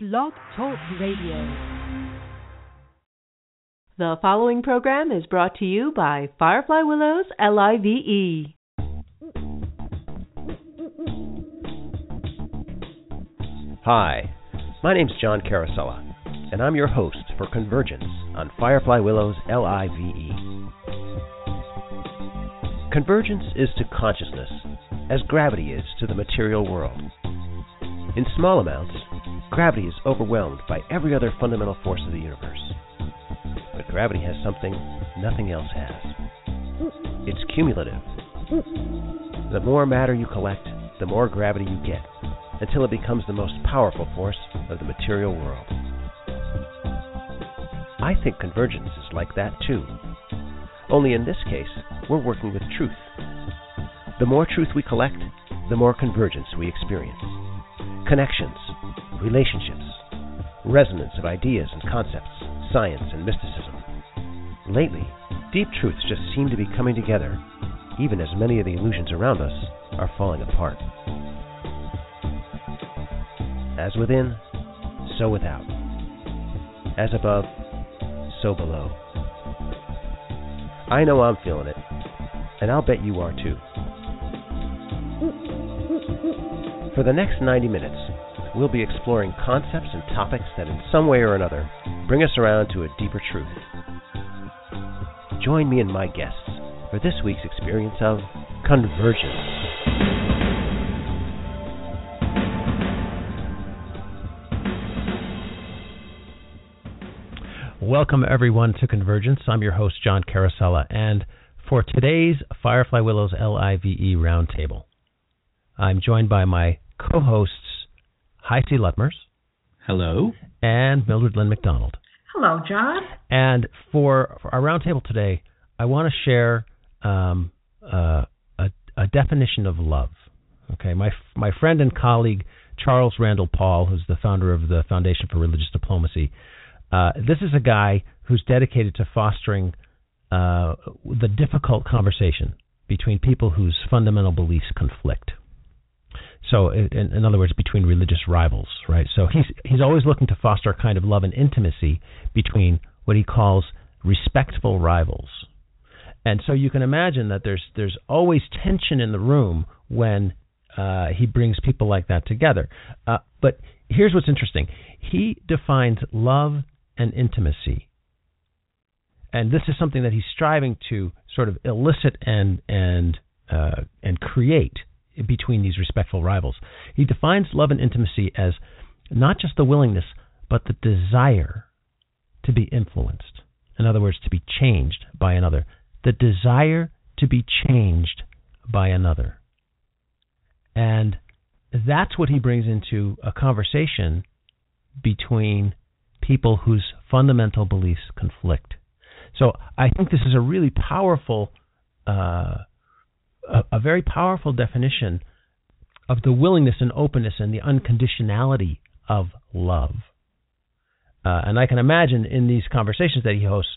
Blog Talk Radio. The following program is brought to you by Firefly Willows LIVE. Hi, my name's John Carosella, and I'm your host for Convergence on Firefly Willows LIVE. Convergence is to consciousness as gravity is to the material world. In small amounts, gravity is overwhelmed by every other fundamental force of the universe. But gravity has something nothing else has. It's cumulative. The more matter you collect, the more gravity you get, until it becomes the most powerful force of the material world. I think convergence is like that too. Only in this case, we're working with truth. The more truth we collect, the more convergence we experience. Connections, relationships, resonance of ideas and concepts, science and mysticism. Lately, deep truths just seem to be coming together, even as many of the illusions around us are falling apart. As within, so without. As above, so below. I know I'm feeling it, and I'll bet you are too. For the next 90 minutes, we'll be exploring concepts and topics that, in some way or another, bring us around to a deeper truth. Join me and my guests for this week's experience of convergence. Welcome, everyone, to Convergence. I'm your host, John Carosella, and for today's Firefly Willows LIVE Roundtable, I'm joined by my co hosts, HiC Luttmers. Hello. And Mildred Lynn McDonald. Hello, John. And for, for our roundtable today, I want to share um, uh, a, a definition of love. Okay, my my friend and colleague Charles Randall Paul, who's the founder of the Foundation for Religious Diplomacy, uh, this is a guy who's dedicated to fostering uh, the difficult conversation between people whose fundamental beliefs conflict. So, in, in, other words, between religious rivals, right? So he's he's always looking to foster a kind of love and intimacy between what he calls respectful rivals. And so you can imagine that there's there's always tension in the room when uh, he brings people like that together. Uh, but here's what's interesting: he defines love and intimacy, and this is something that he's striving to sort of elicit and and uh, and create between these respectful rivals. He defines love and intimacy as not just the willingness, but the desire to be influenced. In other words, to be changed by another. The desire to be changed by another. And that's what he brings into a conversation between people whose fundamental beliefs conflict. So I think this is a really powerful uh, a, very powerful definition of the willingness and openness and the unconditionality of love. Uh, and I can imagine in these conversations that he hosts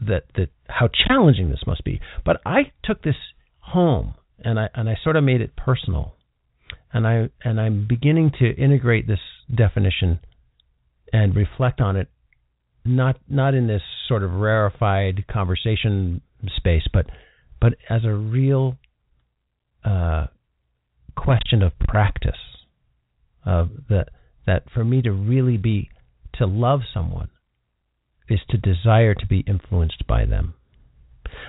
that that how challenging this must be. But I took this home and I and I sort of made it personal, and I and I'm beginning to integrate this definition and reflect on it, not not in this sort of rarefied conversation space, but but as a real uh, question of practice. Of that that for me to really be to love someone is to desire to be influenced by them.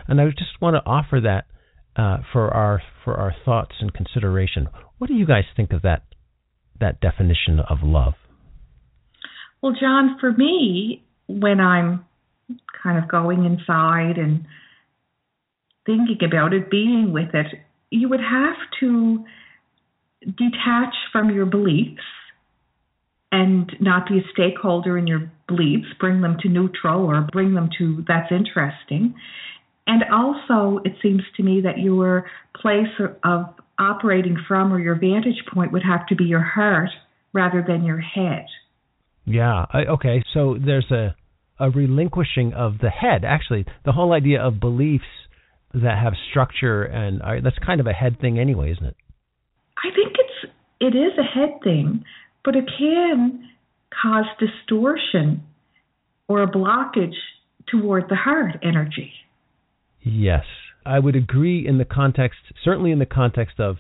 And I just want to offer that uh, for our for our thoughts and consideration. What do you guys think of that that definition of love? Well, John, for me, when I'm kind of going inside and thinking about it, being with it, you would have to detach from your beliefs and not be a stakeholder in your beliefs, bring them to neutral or bring them to that's interesting. And also, it seems to me that your place of operating from or your vantage point would have to be your heart rather than your head. Yeah. I, okay. So there's a a relinquishing of the head. Actually, the whole idea of beliefs that have structure and are, that's kind of a head thing anyway, isn't it? I think it's it is a head thing, but it can cause distortion or a blockage toward the heart energy. Yes, I would agree in the context, certainly in the context of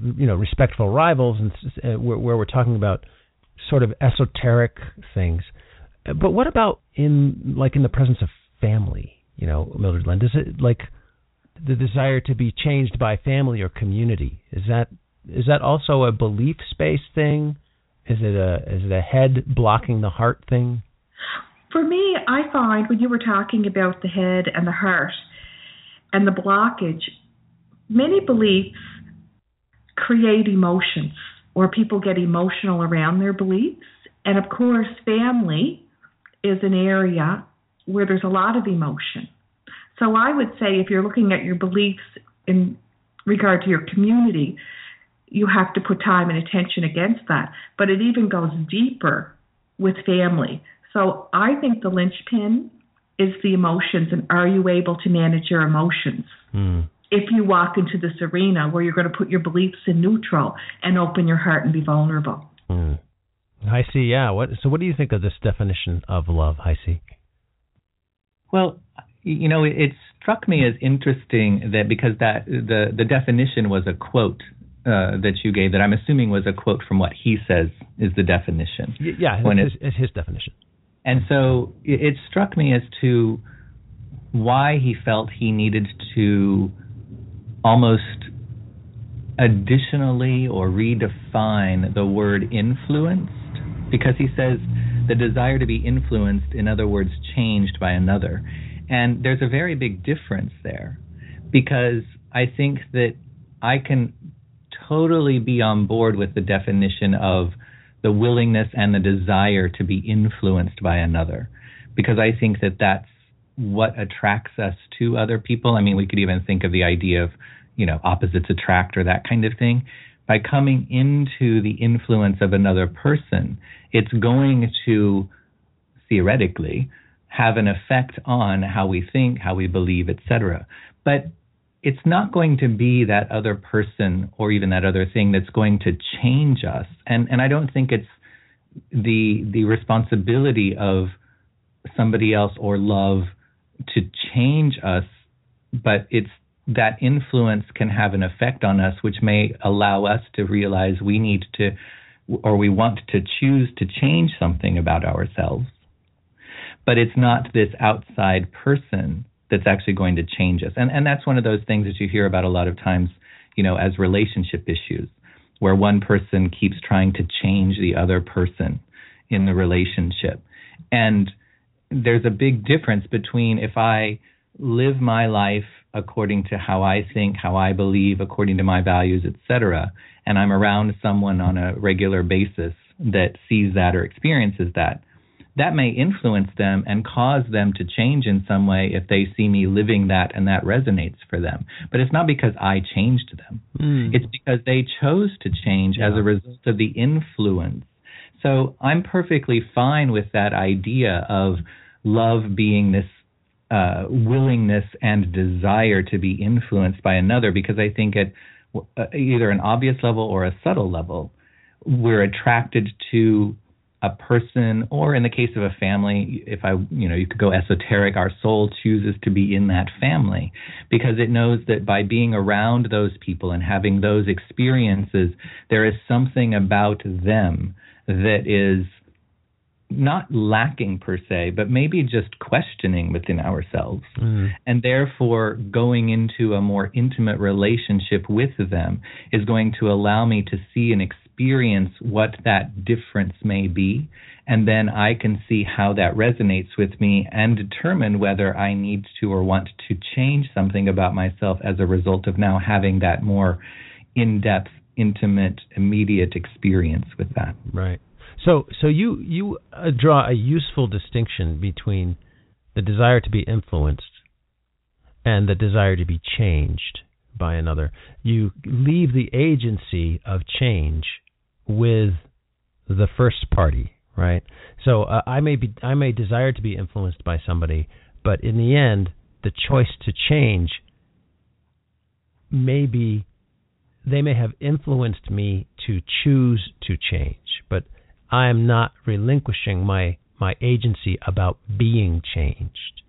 you know respectful rivals and uh, where, where we're talking about sort of esoteric things. But what about in like in the presence of family? You know, Mildred Lynn, does it like the desire to be changed by family or community? Is that is that also a belief space thing? Is it a is it a head blocking the heart thing? For me, I find when you were talking about the head and the heart and the blockage, many beliefs create emotions or people get emotional around their beliefs. And of course, family is an area where there's a lot of emotion. So I would say if you're looking at your beliefs in regard to your community, you have to put time and attention against that. But it even goes deeper with family. So I think the linchpin is the emotions and are you able to manage your emotions? Mm. If you walk into this arena where you're going to put your beliefs in neutral and open your heart and be vulnerable. Mm. I see. Yeah. What? So, what do you think of this definition of love, I see? Well, you know, it, it struck me as interesting that because that the the definition was a quote uh, that you gave that I'm assuming was a quote from what he says is the definition. Yeah, when it's, it's his definition. And so it, it struck me as to why he felt he needed to almost additionally or redefine the word influenced because he says the desire to be influenced, in other words, changed by another. And there's a very big difference there because I think that I can totally be on board with the definition of the willingness and the desire to be influenced by another because I think that that's what attracts us to other people. I mean, we could even think of the idea of, you know, opposites attract or that kind of thing. By coming into the influence of another person, it's going to theoretically have an effect on how we think, how we believe, etc. But it's not going to be that other person or even that other thing that's going to change us. And and I don't think it's the the responsibility of somebody else or love to change us, but it's that influence can have an effect on us, which may allow us to realize we need to or we want to choose to change something about ourselves. But it's not this outside person that's actually going to change us. And and that's one of those things that you hear about a lot of times, you know, as relationship issues, where one person keeps trying to change the other person in the relationship. And there's a big difference between if I live my life according to how I think, how I believe, according to my values, etc., and I'm around someone on a regular basis that sees that or experiences that, that may influence them and cause them to change in some way if they see me living that and that resonates for them. But it's not because I changed them. Mm. It's because they chose to change yeah. as a result of the influence. So I'm perfectly fine with that idea of love being this uh, willingness and desire to be influenced by another because I think at uh, either an obvious level or a subtle level, we're attracted to a person or in the case of a family if i you know you could go esoteric our soul chooses to be in that family because it knows that by being around those people and having those experiences there is something about them that is not lacking per se, but maybe just questioning within ourselves. Mm. And therefore, going into a more intimate relationship with them is going to allow me to see and experience what that difference may be. And then I can see how that resonates with me and determine whether I need to or want to change something about myself as a result of now having that more in depth, intimate, immediate experience with that. Right. So, so you you uh, draw a useful distinction between the desire to be influenced and the desire to be changed by another. You leave the agency of change with the first party, right? So uh, I may be I may desire to be influenced by somebody, but in the end, the choice to change may be they may have influenced me to choose to change, but I am not relinquishing my my agency about being changed.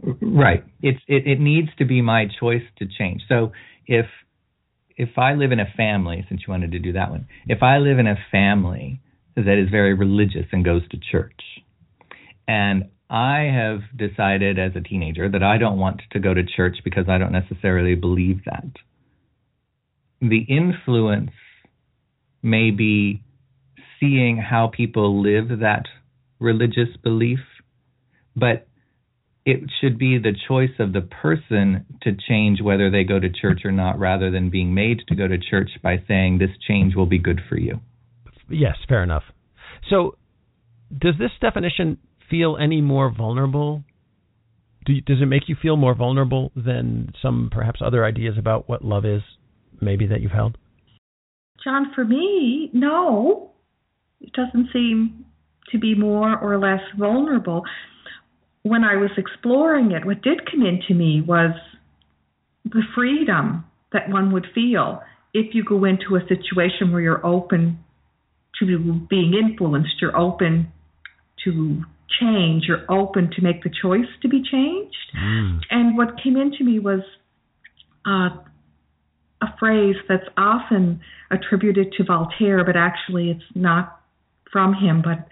Right. It's it, it needs to be my choice to change. So if if I live in a family, since you wanted to do that one, if I live in a family that is very religious and goes to church, and I have decided as a teenager that I don't want to go to church because I don't necessarily believe that. The influence may be seeing how people live that religious belief, but it should be the choice of the person to change whether they go to church or not rather than being made to go to church by saying this change will be good for you. Yes, fair enough. So, does this definition feel any more vulnerable? Do you, does it make you feel more vulnerable than some perhaps other ideas about what love is, maybe that you've held? John, for me, no. It doesn't seem to be more or less vulnerable. When I was exploring it, what did come into me was the freedom that one would feel if you go into a situation where you're open to being influenced, you're open to change, you're open to make the choice to be changed. Mm. And what came into me was uh, a phrase that's often attributed to Voltaire, but actually it's not from him. But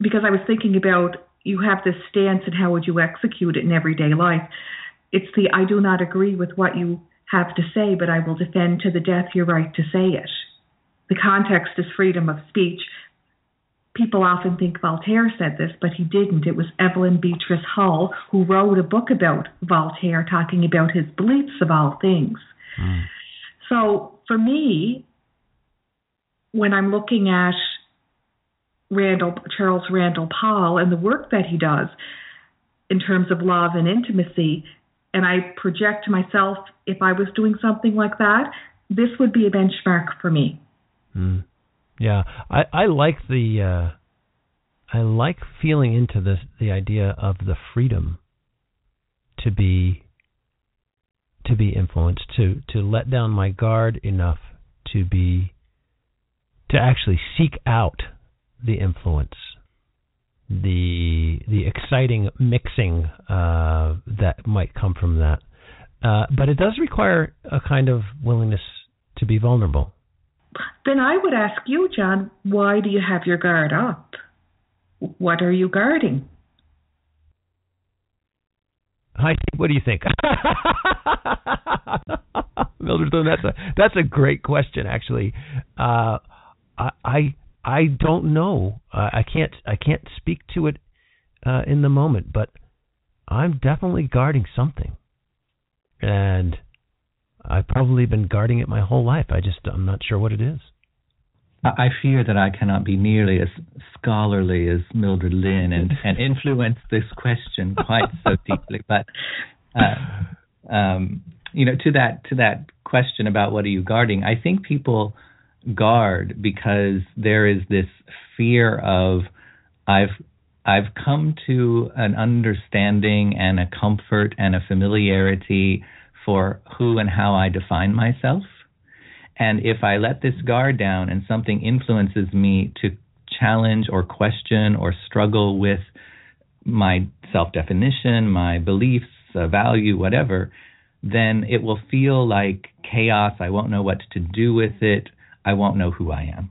because I was thinking about you have this stance and how would you execute it in everyday life, it's the I do not agree with what you have to say, but I will defend to the death your right to say it. The context is freedom of speech, people often think Voltaire said this, but he didn't. It was Evelyn Beatrice Hall who wrote a book about Voltaire, talking about his beliefs of all things. Mm. So for me, when I'm looking at Randall Charles Randall Paul and the work that he does in terms of love and intimacy, and I project to myself if I was doing something like that, this would be a benchmark for me. Mm. Yeah, I I like the uh, I like feeling into the the idea of the freedom to be to be influenced to to let down my guard enough to be to actually seek out the influence the the exciting mixing uh, that might come from that uh, but it does require a kind of willingness to be vulnerable then I would ask you, John, why do you have your guard up? What are you guarding? Hi, what do you think? Mildred, that's a that's a great question. Actually, uh, I, I I don't know. Uh, I can't I can't speak to it uh, in the moment, but I'm definitely guarding something, and I've probably been guarding it my whole life. I just I'm not sure what it is. I fear that I cannot be nearly as scholarly as Mildred Lynn and, and influence this question quite so deeply. But uh, um, you know, to that to that question about what are you guarding, I think people guard because there is this fear of I've I've come to an understanding and a comfort and a familiarity for who and how I define myself. And if I let this guard down and something influences me to challenge or question or struggle with my self definition, my beliefs, uh, value, whatever, then it will feel like chaos. I won't know what to do with it. I won't know who I am.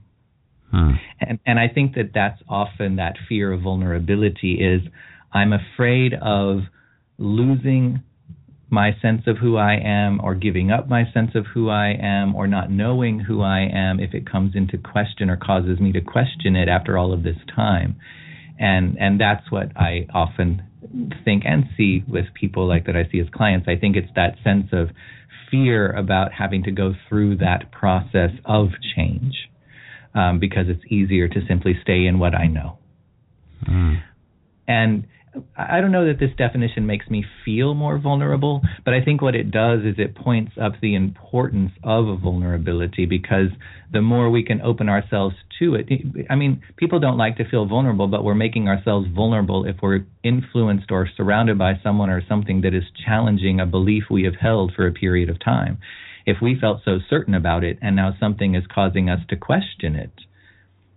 Hmm. And, and I think that that's often that fear of vulnerability is I'm afraid of losing my sense of who I am or giving up my sense of who I am or not knowing who I am if it comes into question or causes me to question it after all of this time. And and that's what I often think and see with people like that I see as clients. I think it's that sense of fear about having to go through that process of change um, because it's easier to simply stay in what I know. Mm. And I don't know that this definition makes me feel more vulnerable, but I think what it does is it points up the importance of a vulnerability because the more we can open ourselves to it. I mean, people don't like to feel vulnerable, but we're making ourselves vulnerable if we're influenced or surrounded by someone or something that is challenging a belief we have held for a period of time. If we felt so certain about it and now something is causing us to question it,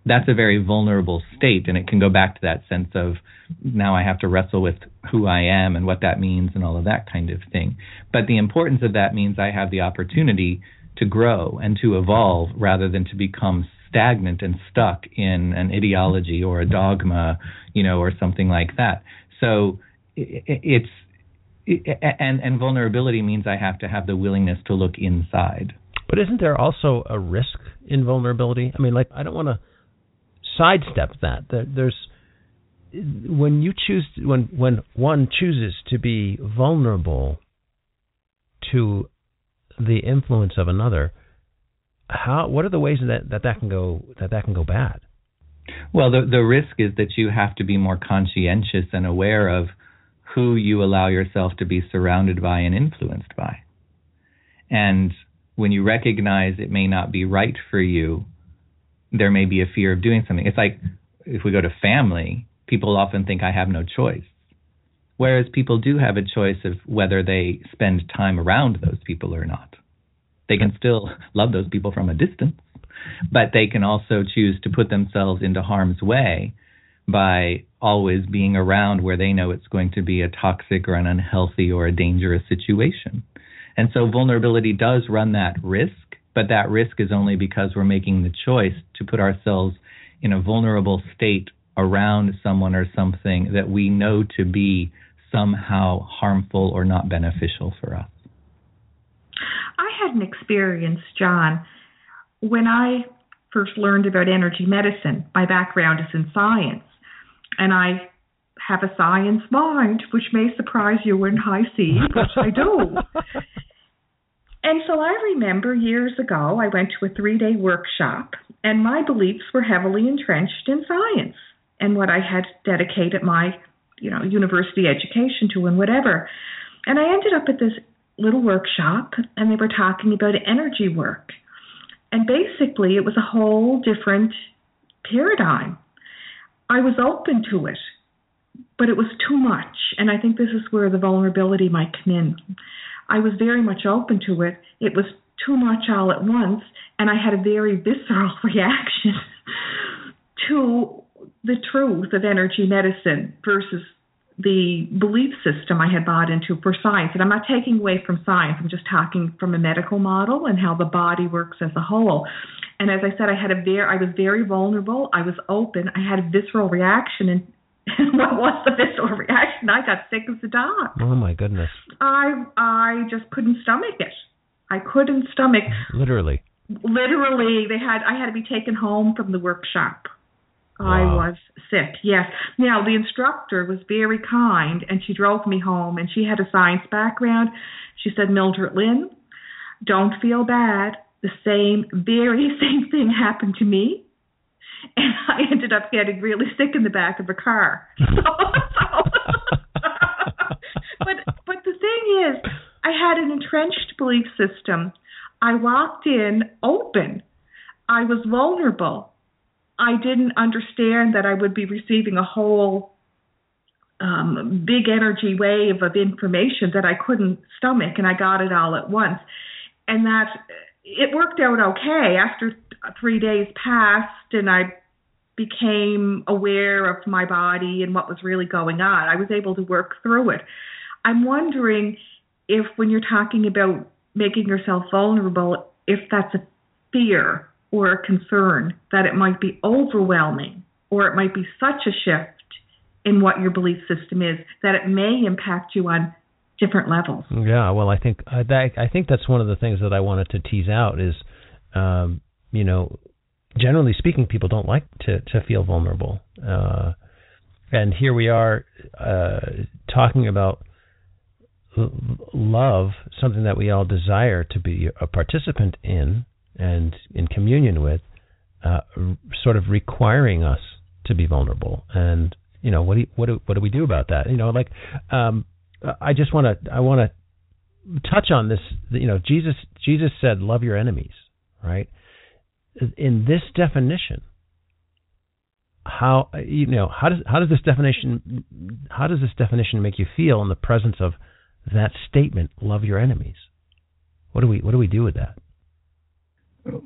that's a very vulnerable state, and it can go back to that sense of now I have to wrestle with who I am and what that means and all of that kind of thing. But the importance of that means I have the opportunity to grow and to evolve rather than to become stagnant and stuck in an ideology or a dogma, you know, or something like that. So it's and and vulnerability means I have to have the willingness to look inside. But isn't there also a risk in vulnerability? I mean, like I don't want to sidestep that. There's when you choose when when one chooses to be vulnerable to the influence of another, how what are the ways that that, that can go that that can go bad? Well, the the risk is that you have to be more conscientious and aware of who you allow yourself to be surrounded by and influenced by. And when you recognize it may not be right for you, there may be a fear of doing something. It's like if we go to family, people often think I have no choice. Whereas people do have a choice of whether they spend time around those people or not. They can still love those people from a distance, but they can also choose to put themselves into harm's way by always being around where they know it's going to be a toxic or an unhealthy or a dangerous situation. And so vulnerability does run that risk, but that risk is only because we're making the choice to put ourselves in a vulnerable state around someone or something that we know to be somehow harmful or not beneficial for us. I had an experience, John, when I first learned about energy medicine. My background is in science and I have a science mind, which may surprise you in high C, but I do. And so I remember years ago, I went to a three day workshop, and my beliefs were heavily entrenched in science and what I had dedicated my, you know, university education to and whatever. And I ended up at this little workshop, and they were talking about energy work. And basically, it was a whole different paradigm. I was open to it, but it was too much. And I think this is where the vulnerability might come in. I was very much open to it. It was too much all at once, and I had a very visceral reaction to the truth of energy medicine versus the belief system I had bought into for science. And I'm not taking away from science, I'm just talking from a medical model and how the body works as a whole. And as I said, I had a very, I was very vulnerable. I was open. I had a visceral reaction, and, what was the visceral reaction? I got sick as a dog. Oh my goodness! I I just couldn't stomach it. I couldn't stomach. Literally. Literally, they had I had to be taken home from the workshop. Wow. I was sick. Yes. Now the instructor was very kind, and she drove me home. And she had a science background. She said, Mildred Lynn, don't feel bad the same, very same thing happened to me. And I ended up getting really sick in the back of a car. but but the thing is, I had an entrenched belief system. I walked in open. I was vulnerable. I didn't understand that I would be receiving a whole um, big energy wave of information that I couldn't stomach, and I got it all at once. And that it worked out okay. After three days passed, and I became aware of my body and what was really going on, I was able to work through it. I'm wondering if, when you're talking about making yourself vulnerable, if that's a fear or a concern that it might be overwhelming or it might be such a shift in what your belief system is that it may impact you on different levels. Yeah, well, I think I, I think that's one of the things that I wanted to tease out is, um, you know, generally speaking, people don't like to to feel vulnerable, uh, and here we are uh, talking about love, something that we all desire to be a participant in and in communion with, uh, sort of requiring us to be vulnerable. And you know, what do you, what do what do we do about that? You know, like um, I just want to I want to touch on this. You know, Jesus Jesus said, "Love your enemies." Right. In this definition, how you know how does how does this definition how does this definition make you feel in the presence of that statement? Love your enemies. What do we what do we do with that?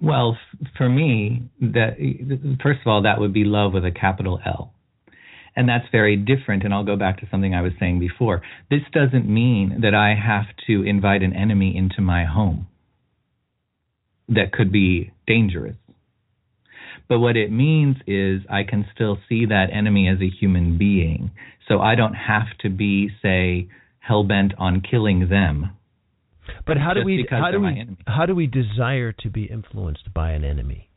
Well, for me, that first of all, that would be love with a capital L. And that's very different. And I'll go back to something I was saying before. This doesn't mean that I have to invite an enemy into my home that could be dangerous. But what it means is I can still see that enemy as a human being. So I don't have to be, say, hell bent on killing them. But how do we how do we how do we desire to be influenced by an enemy?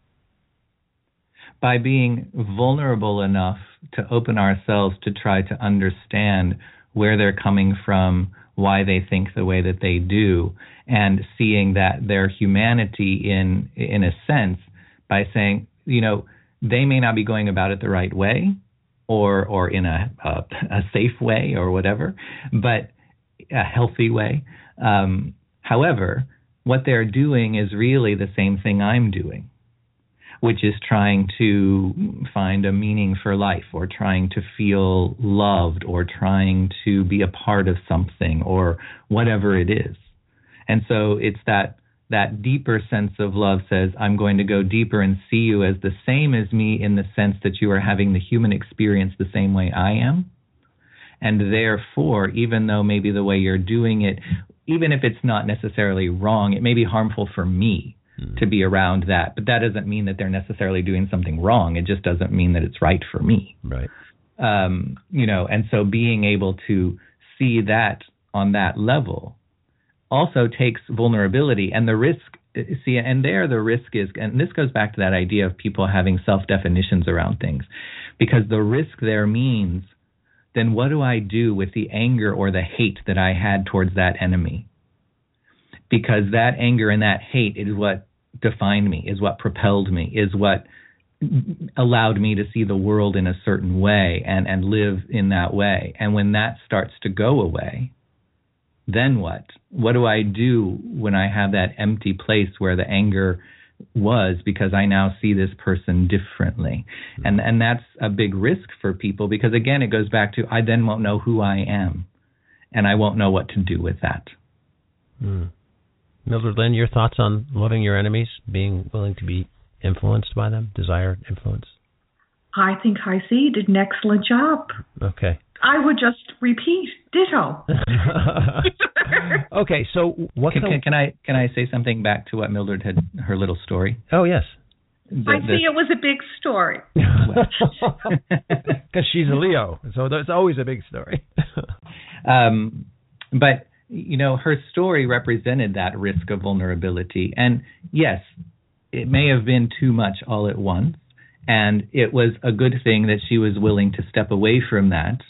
by being vulnerable enough to open ourselves to try to understand where they're coming from, why they think the way that they do, and seeing that their humanity in in a sense by saying, you know, they may not be going about it the right way or or in a a, a safe way or whatever, but a healthy way. Um, however, what they're doing is really the same thing I'm doing which is trying to find a meaning for life or trying to feel loved or trying to be a part of something or whatever it is. And so it's that that deeper sense of love says I'm going to go deeper and see you as the same as me in the sense that you are having the human experience the same way I am. And therefore, even though maybe the way you're doing it, even if it's not necessarily wrong, it may be harmful for me to be around that. But that doesn't mean that they're necessarily doing something wrong. It just doesn't mean that it's right for me. Right. Um, you know, and so being able to see that on that level also takes vulnerability and the risk see and there the risk is and this goes back to that idea of people having self definitions around things because the risk there means then what do I do with the anger or the hate that I had towards that enemy? Because that anger and that hate is what defined me, is what propelled me, is what allowed me to see the world in a certain way and, and live in that way. And when that starts to go away, then what? What do I do when I have that empty place where the anger was because I now see this person differently. And and that's a big risk for people because again it goes back to I then won't know who I am and I won't know what to do with that. Hmm. Mildred Lynn, your thoughts on loving your enemies, being willing to be influenced by them, desired influence? I think HiC did an excellent job. Okay. I would just repeat ditto. okay, so what Can, can, can, can I can I say something back to what Mildred had her little story? Oh yes. The- I the- see it was a big story. Because she's a Leo, so it's always a big story. Um, but you know, her story represented that risk of vulnerability, and yes, it may have been too much all at once, and it was a good thing that she was willing to step away from that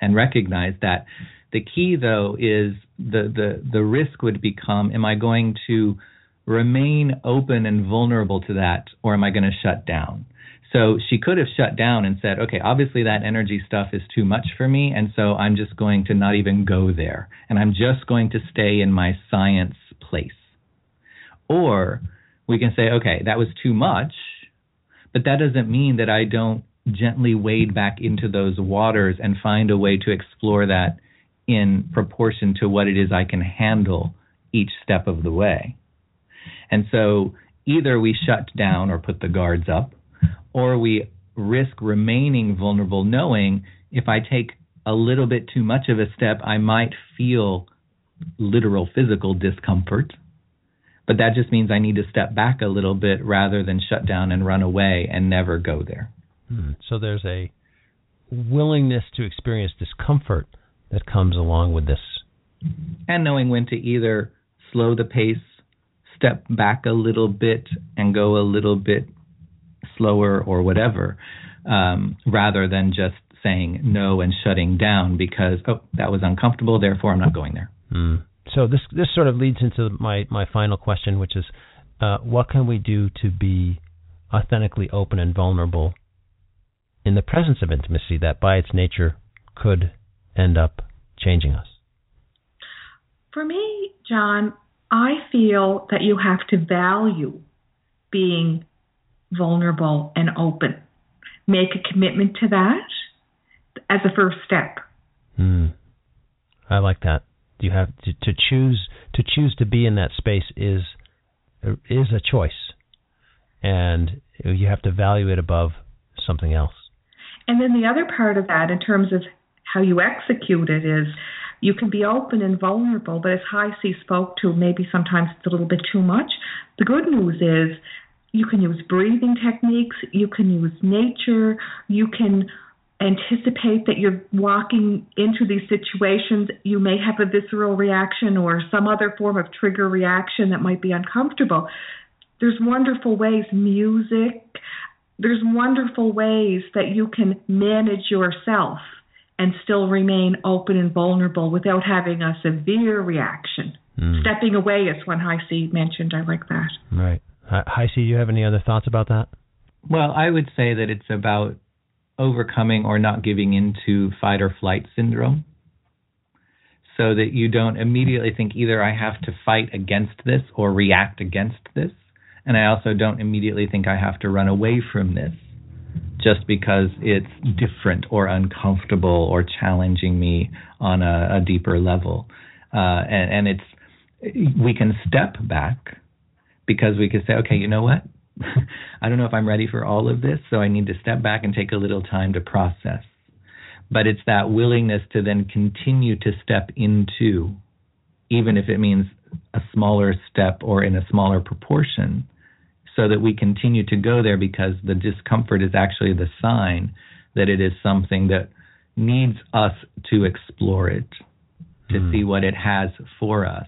and recognize that. The key, though, is the the the risk would become: Am I going to remain open and vulnerable to that, or am I going to shut down? So she could have shut down and said, okay, obviously that energy stuff is too much for me, and so I'm just going to not even go there, and I'm just going to stay in my science place. Or we can say, okay, that was too much, but that doesn't mean that I don't gently wade back into those waters and find a way to explore that in proportion to what it is I can handle each step of the way. And so either we shut down or put the guards up, or we risk remaining vulnerable, knowing if I take a little bit too much of a step, I might feel literal physical discomfort. But that just means I need to step back a little bit rather than shut down and run away and never go there. Hmm. So there's a willingness to experience discomfort that comes along with this. And knowing when to either slow the pace, step back a little bit, and go a little bit slower or whatever, um, rather than just saying no and shutting down because, oh, that was uncomfortable, therefore I'm not going there. Hmm. So this this sort of leads into my my final question, which is, uh, what can we do to be authentically open and vulnerable in the presence of intimacy that, by its nature, could end up changing us? For me, John, I feel that you have to value being vulnerable and open. Make a commitment to that as a first step. Hmm. I like that. You have to, to choose to choose to be in that space is is a choice. and you have to value it above something else. And then the other part of that, in terms of how you execute it, is you can be open and vulnerable, but as High C spoke to, maybe sometimes it's a little bit too much. The good news is you can use breathing techniques, you can use nature, you can anticipate that you're walking into these situations, you may have a visceral reaction or some other form of trigger reaction that might be uncomfortable. There's wonderful ways, music, there's wonderful ways that you can manage yourself and still remain open and vulnerable without having a severe reaction. Mm. Stepping away is one HiC mentioned. I like that. Right. C, do you have any other thoughts about that? Well, I would say that it's about overcoming or not giving into fight or flight syndrome so that you don't immediately think either I have to fight against this or react against this. And I also don't immediately think I have to run away from this just because it's different or uncomfortable or challenging me on a, a deeper level. Uh, and, and it's, we can step back because we can say, okay, you know what? I don't know if I'm ready for all of this, so I need to step back and take a little time to process. But it's that willingness to then continue to step into, even if it means a smaller step or in a smaller proportion, so that we continue to go there because the discomfort is actually the sign that it is something that needs us to explore it, to mm. see what it has for us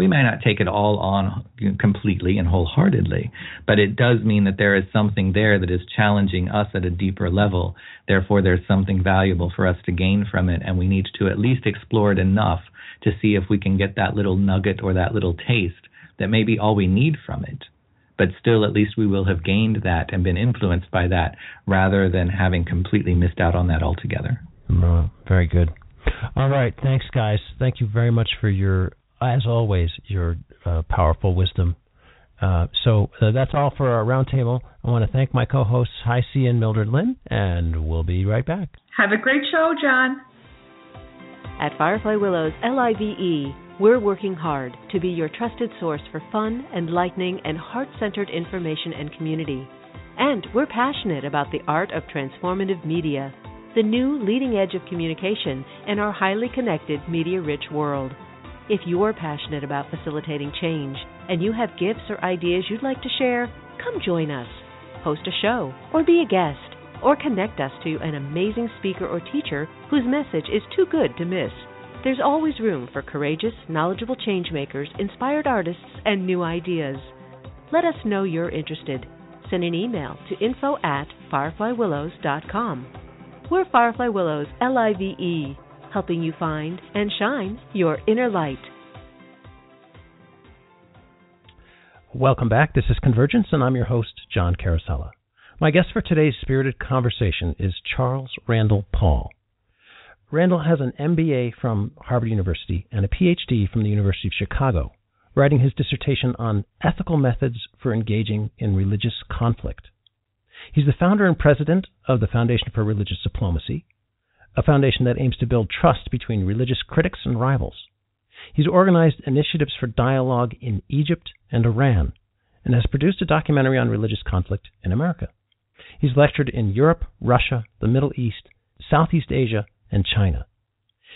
we may not take it all on completely and wholeheartedly, but it does mean that there is something there that is challenging us at a deeper level. Therefore, there's something valuable for us to gain from it, and we need to at least explore it enough to see if we can get that little nugget or that little taste that may be all we need from it. But still, at least we will have gained that and been influenced by that rather than having completely missed out on that altogether. very good. All right. Thanks, guys. Thank you very much for your as always, your uh, powerful wisdom. Uh, so uh, that's all for our roundtable. I want to thank my co-hosts Hi C and Mildred Lynn, and we'll be right back. Have a great show, John. At Firefly Willows LIVE, we're working hard to be your trusted source for fun, enlightening, and heart-centered information and community. And we're passionate about the art of transformative media, the new leading edge of communication in our highly connected, media-rich world. If you're passionate about facilitating change and you have gifts or ideas you'd like to share, come join us. Host a show, or be a guest, or connect us to an amazing speaker or teacher whose message is too good to miss. There's always room for courageous, knowledgeable changemakers, inspired artists, and new ideas. Let us know you're interested. Send an email to info at fireflywillows.com. We're Firefly Willows, L I V E helping you find and shine your inner light. Welcome back. This is Convergence, and I'm your host, John Carosella. My guest for today's spirited conversation is Charles Randall Paul. Randall has an MBA from Harvard University and a PhD from the University of Chicago, writing his dissertation on ethical methods for engaging in religious conflict. He's the founder and president of the Foundation for Religious Diplomacy, a foundation that aims to build trust between religious critics and rivals. He's organized initiatives for dialogue in Egypt and Iran and has produced a documentary on religious conflict in America. He's lectured in Europe, Russia, the Middle East, Southeast Asia, and China.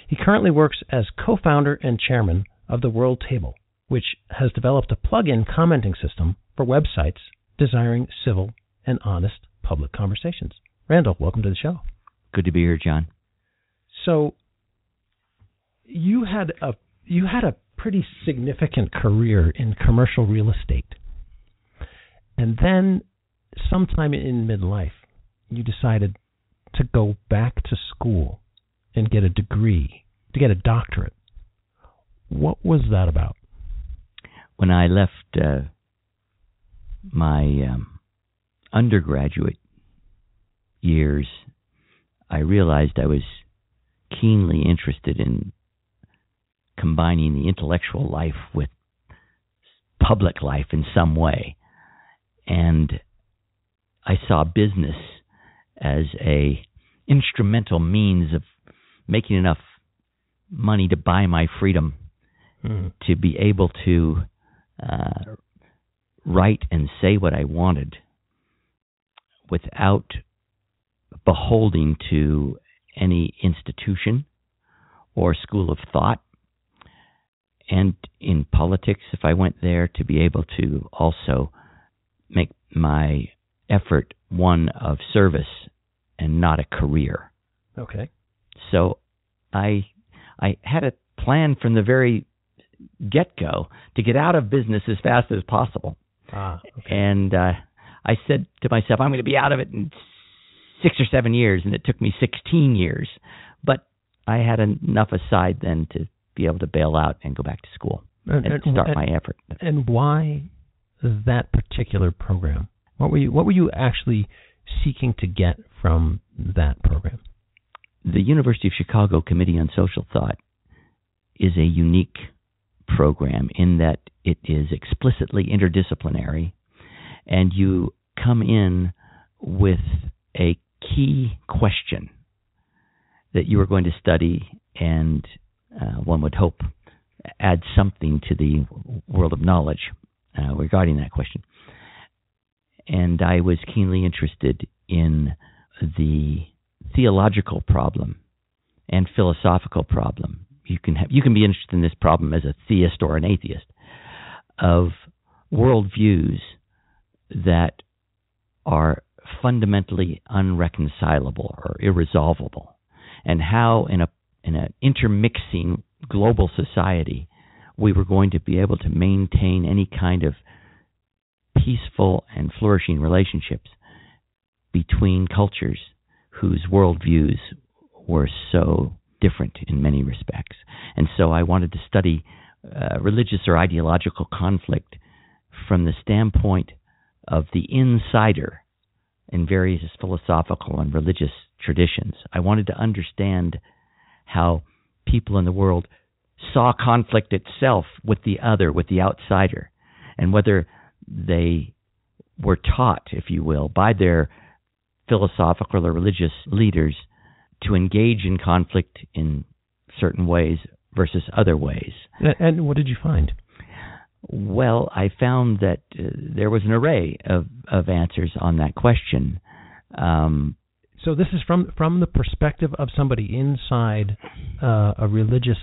He currently works as co founder and chairman of the World Table, which has developed a plug in commenting system for websites desiring civil and honest public conversations. Randall, welcome to the show. Good to be here, John. So you had a you had a pretty significant career in commercial real estate. And then sometime in midlife, you decided to go back to school and get a degree, to get a doctorate. What was that about? When I left uh, my um, undergraduate years, I realized I was keenly interested in combining the intellectual life with public life in some way. And I saw business as a instrumental means of making enough money to buy my freedom mm. to be able to uh, write and say what I wanted without beholding to any institution or school of thought. And in politics, if I went there, to be able to also make my effort one of service and not a career. Okay. So I I had a plan from the very get go to get out of business as fast as possible. Ah, okay. And uh, I said to myself, I'm going to be out of it in six or seven years, and it took me 16 years. But I had enough aside then to be able to bail out and go back to school and, and start and, my effort. And why that particular program? What were you What were you actually seeking to get from that program? The University of Chicago Committee on Social Thought is a unique program in that it is explicitly interdisciplinary and you come in with a key question that you are going to study and uh, one would hope add something to the world of knowledge uh, regarding that question. And I was keenly interested in the theological problem and philosophical problem. You can have, you can be interested in this problem as a theist or an atheist of worldviews that are fundamentally unreconcilable or irresolvable, and how in a in an intermixing global society we were going to be able to maintain any kind of peaceful and flourishing relationships between cultures whose worldviews were so different in many respects. And so I wanted to study uh, religious or ideological conflict from the standpoint of the insider in various philosophical and religious traditions. I wanted to understand how people in the world saw conflict itself with the other, with the outsider, and whether they were taught, if you will, by their philosophical or religious leaders to engage in conflict in certain ways versus other ways. And what did you find? Well, I found that uh, there was an array of, of answers on that question. Um, so this is from from the perspective of somebody inside uh, a religious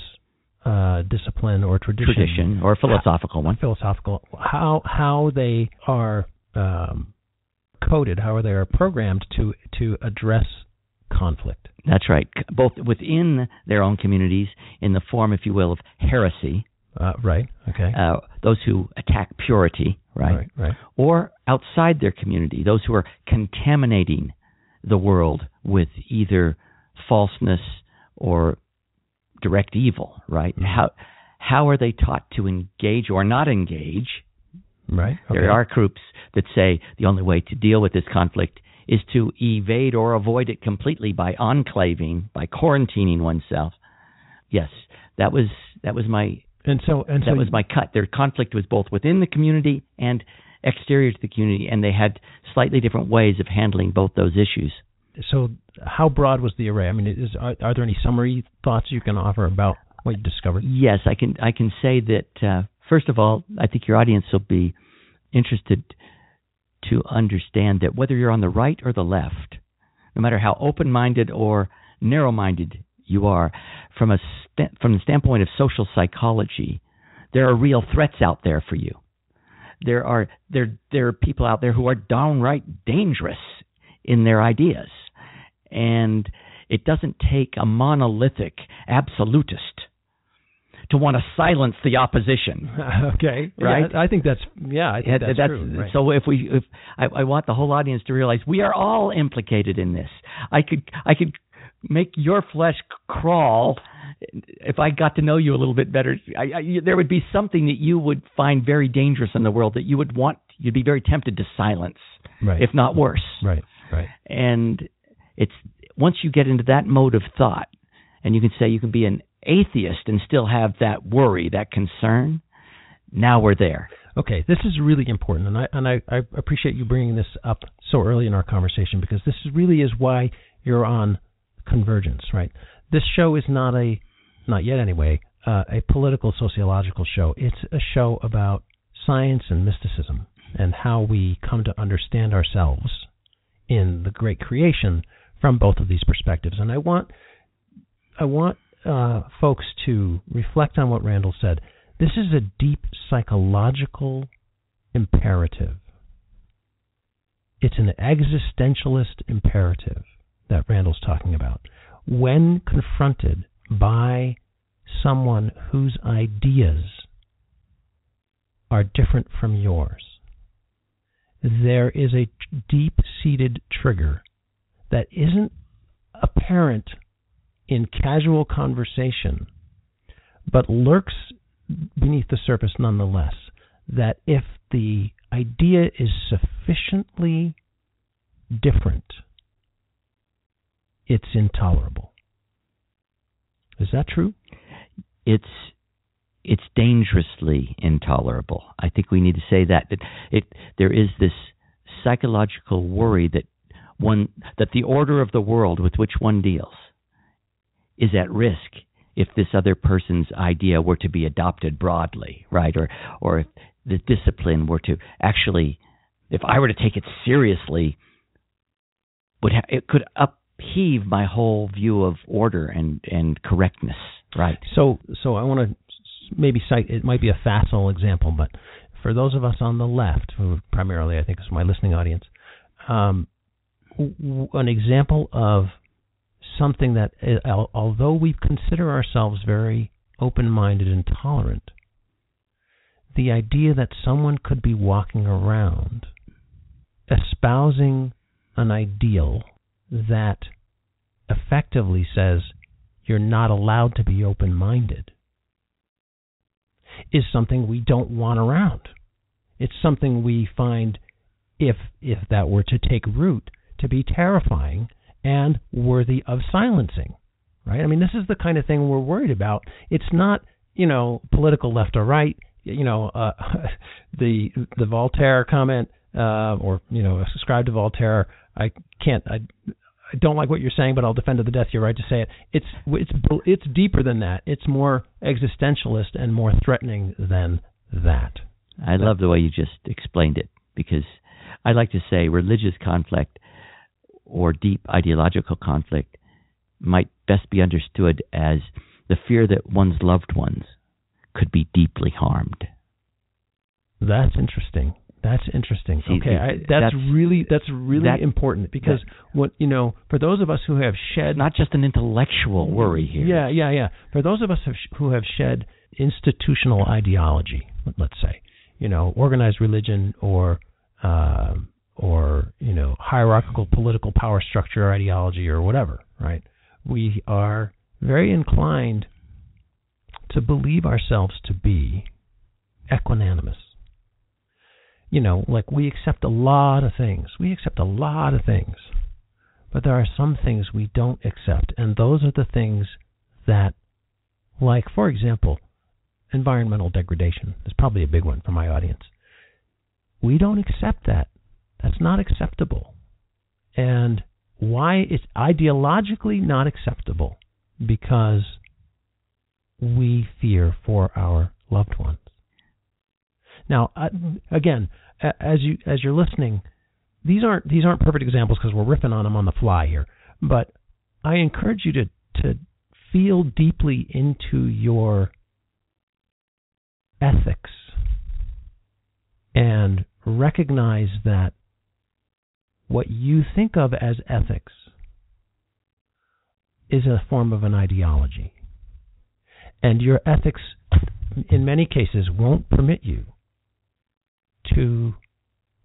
uh, discipline or tradition, tradition or philosophical one. Philosophical. How how they are um, coded, how they are programmed to to address conflict. That's right. Both within their own communities, in the form, if you will, of heresy. Uh, right. Okay. Uh, those who attack purity, right? Right. Right. Or outside their community, those who are contaminating the world with either falseness or direct evil, right? Mm-hmm. How how are they taught to engage or not engage? Right. Okay. There are groups that say the only way to deal with this conflict is to evade or avoid it completely by enclaving, by quarantining oneself. Yes, that was that was my and so and that so was my cut. Their conflict was both within the community and exterior to the community, and they had slightly different ways of handling both those issues. So, how broad was the array? I mean, is, are, are there any summary thoughts you can offer about what you discovered? Yes, I can. I can say that uh, first of all, I think your audience will be interested to understand that whether you're on the right or the left, no matter how open-minded or narrow-minded you are, from a st- from the standpoint of social psychology, there are real threats out there for you. There are there there are people out there who are downright dangerous in their ideas, and it doesn't take a monolithic absolutist to want to silence the opposition. okay, right? Yeah, I think that's yeah, I think that's, that's true. Right. so. If we, if I, I want the whole audience to realize we are all implicated in this. I could, I could make your flesh crawl if I got to know you a little bit better. I, I, there would be something that you would find very dangerous in the world that you would want. You'd be very tempted to silence, right, if not worse. right, right. And it's once you get into that mode of thought, and you can say you can be an atheist and still have that worry, that concern. Now we're there. Okay, this is really important, and I and I, I appreciate you bringing this up so early in our conversation because this really is why you're on convergence, right? This show is not a, not yet anyway, uh, a political sociological show. It's a show about science and mysticism, and how we come to understand ourselves in the great creation from both of these perspectives. And I want I want uh, folks to reflect on what Randall said. This is a deep psychological imperative. It's an existentialist imperative that Randall's talking about. When confronted by someone whose ideas are different from yours, there is a deep seated trigger that isn't apparent in casual conversation, but lurks beneath the surface nonetheless. That if the idea is sufficiently different, it's intolerable. Is that true? It's it's dangerously intolerable. I think we need to say that. It, it there is this psychological worry that one that the order of the world with which one deals is at risk if this other person's idea were to be adopted broadly, right? Or or if the discipline were to actually if I were to take it seriously would ha- it could upheave my whole view of order and and correctness, right? So so I want to maybe cite it might be a facile example, but for those of us on the left, who primarily I think is my listening audience, um, w- an example of something that, uh, although we consider ourselves very open-minded and tolerant, the idea that someone could be walking around espousing an ideal that effectively says you're not allowed to be open minded is something we don't want around. It's something we find, if if that were to take root, to be terrifying and worthy of silencing. Right? I mean, this is the kind of thing we're worried about. It's not, you know, political left or right. You know, uh, the the Voltaire comment, uh, or you know, subscribe to Voltaire. I can't. I I don't like what you're saying, but I'll defend to the death your right to say it. It's it's it's deeper than that. It's more existentialist and more threatening than that. I love the way you just explained it because I like to say religious conflict or deep ideological conflict might best be understood as the fear that one's loved ones could be deeply harmed. That's interesting. That's interesting. See, okay, I, that's, that's, really that's really that, important because that, what you know, for those of us who have shed not just an intellectual worry here. Yeah, yeah, yeah. For those of us who have shed institutional ideology, let's say, you know, organized religion or uh, or you know, hierarchical political power structure or ideology or whatever, right? We are very inclined to believe ourselves to be equanimous you know, like we accept a lot of things. We accept a lot of things. But there are some things we don't accept. And those are the things that, like, for example, environmental degradation is probably a big one for my audience. We don't accept that. That's not acceptable. And why it's ideologically not acceptable? Because we fear for our loved ones. Now, uh, again, as you as you're listening, these aren't these aren't perfect examples because we're riffing on them on the fly here. But I encourage you to to feel deeply into your ethics and recognize that what you think of as ethics is a form of an ideology. And your ethics, in many cases, won't permit you to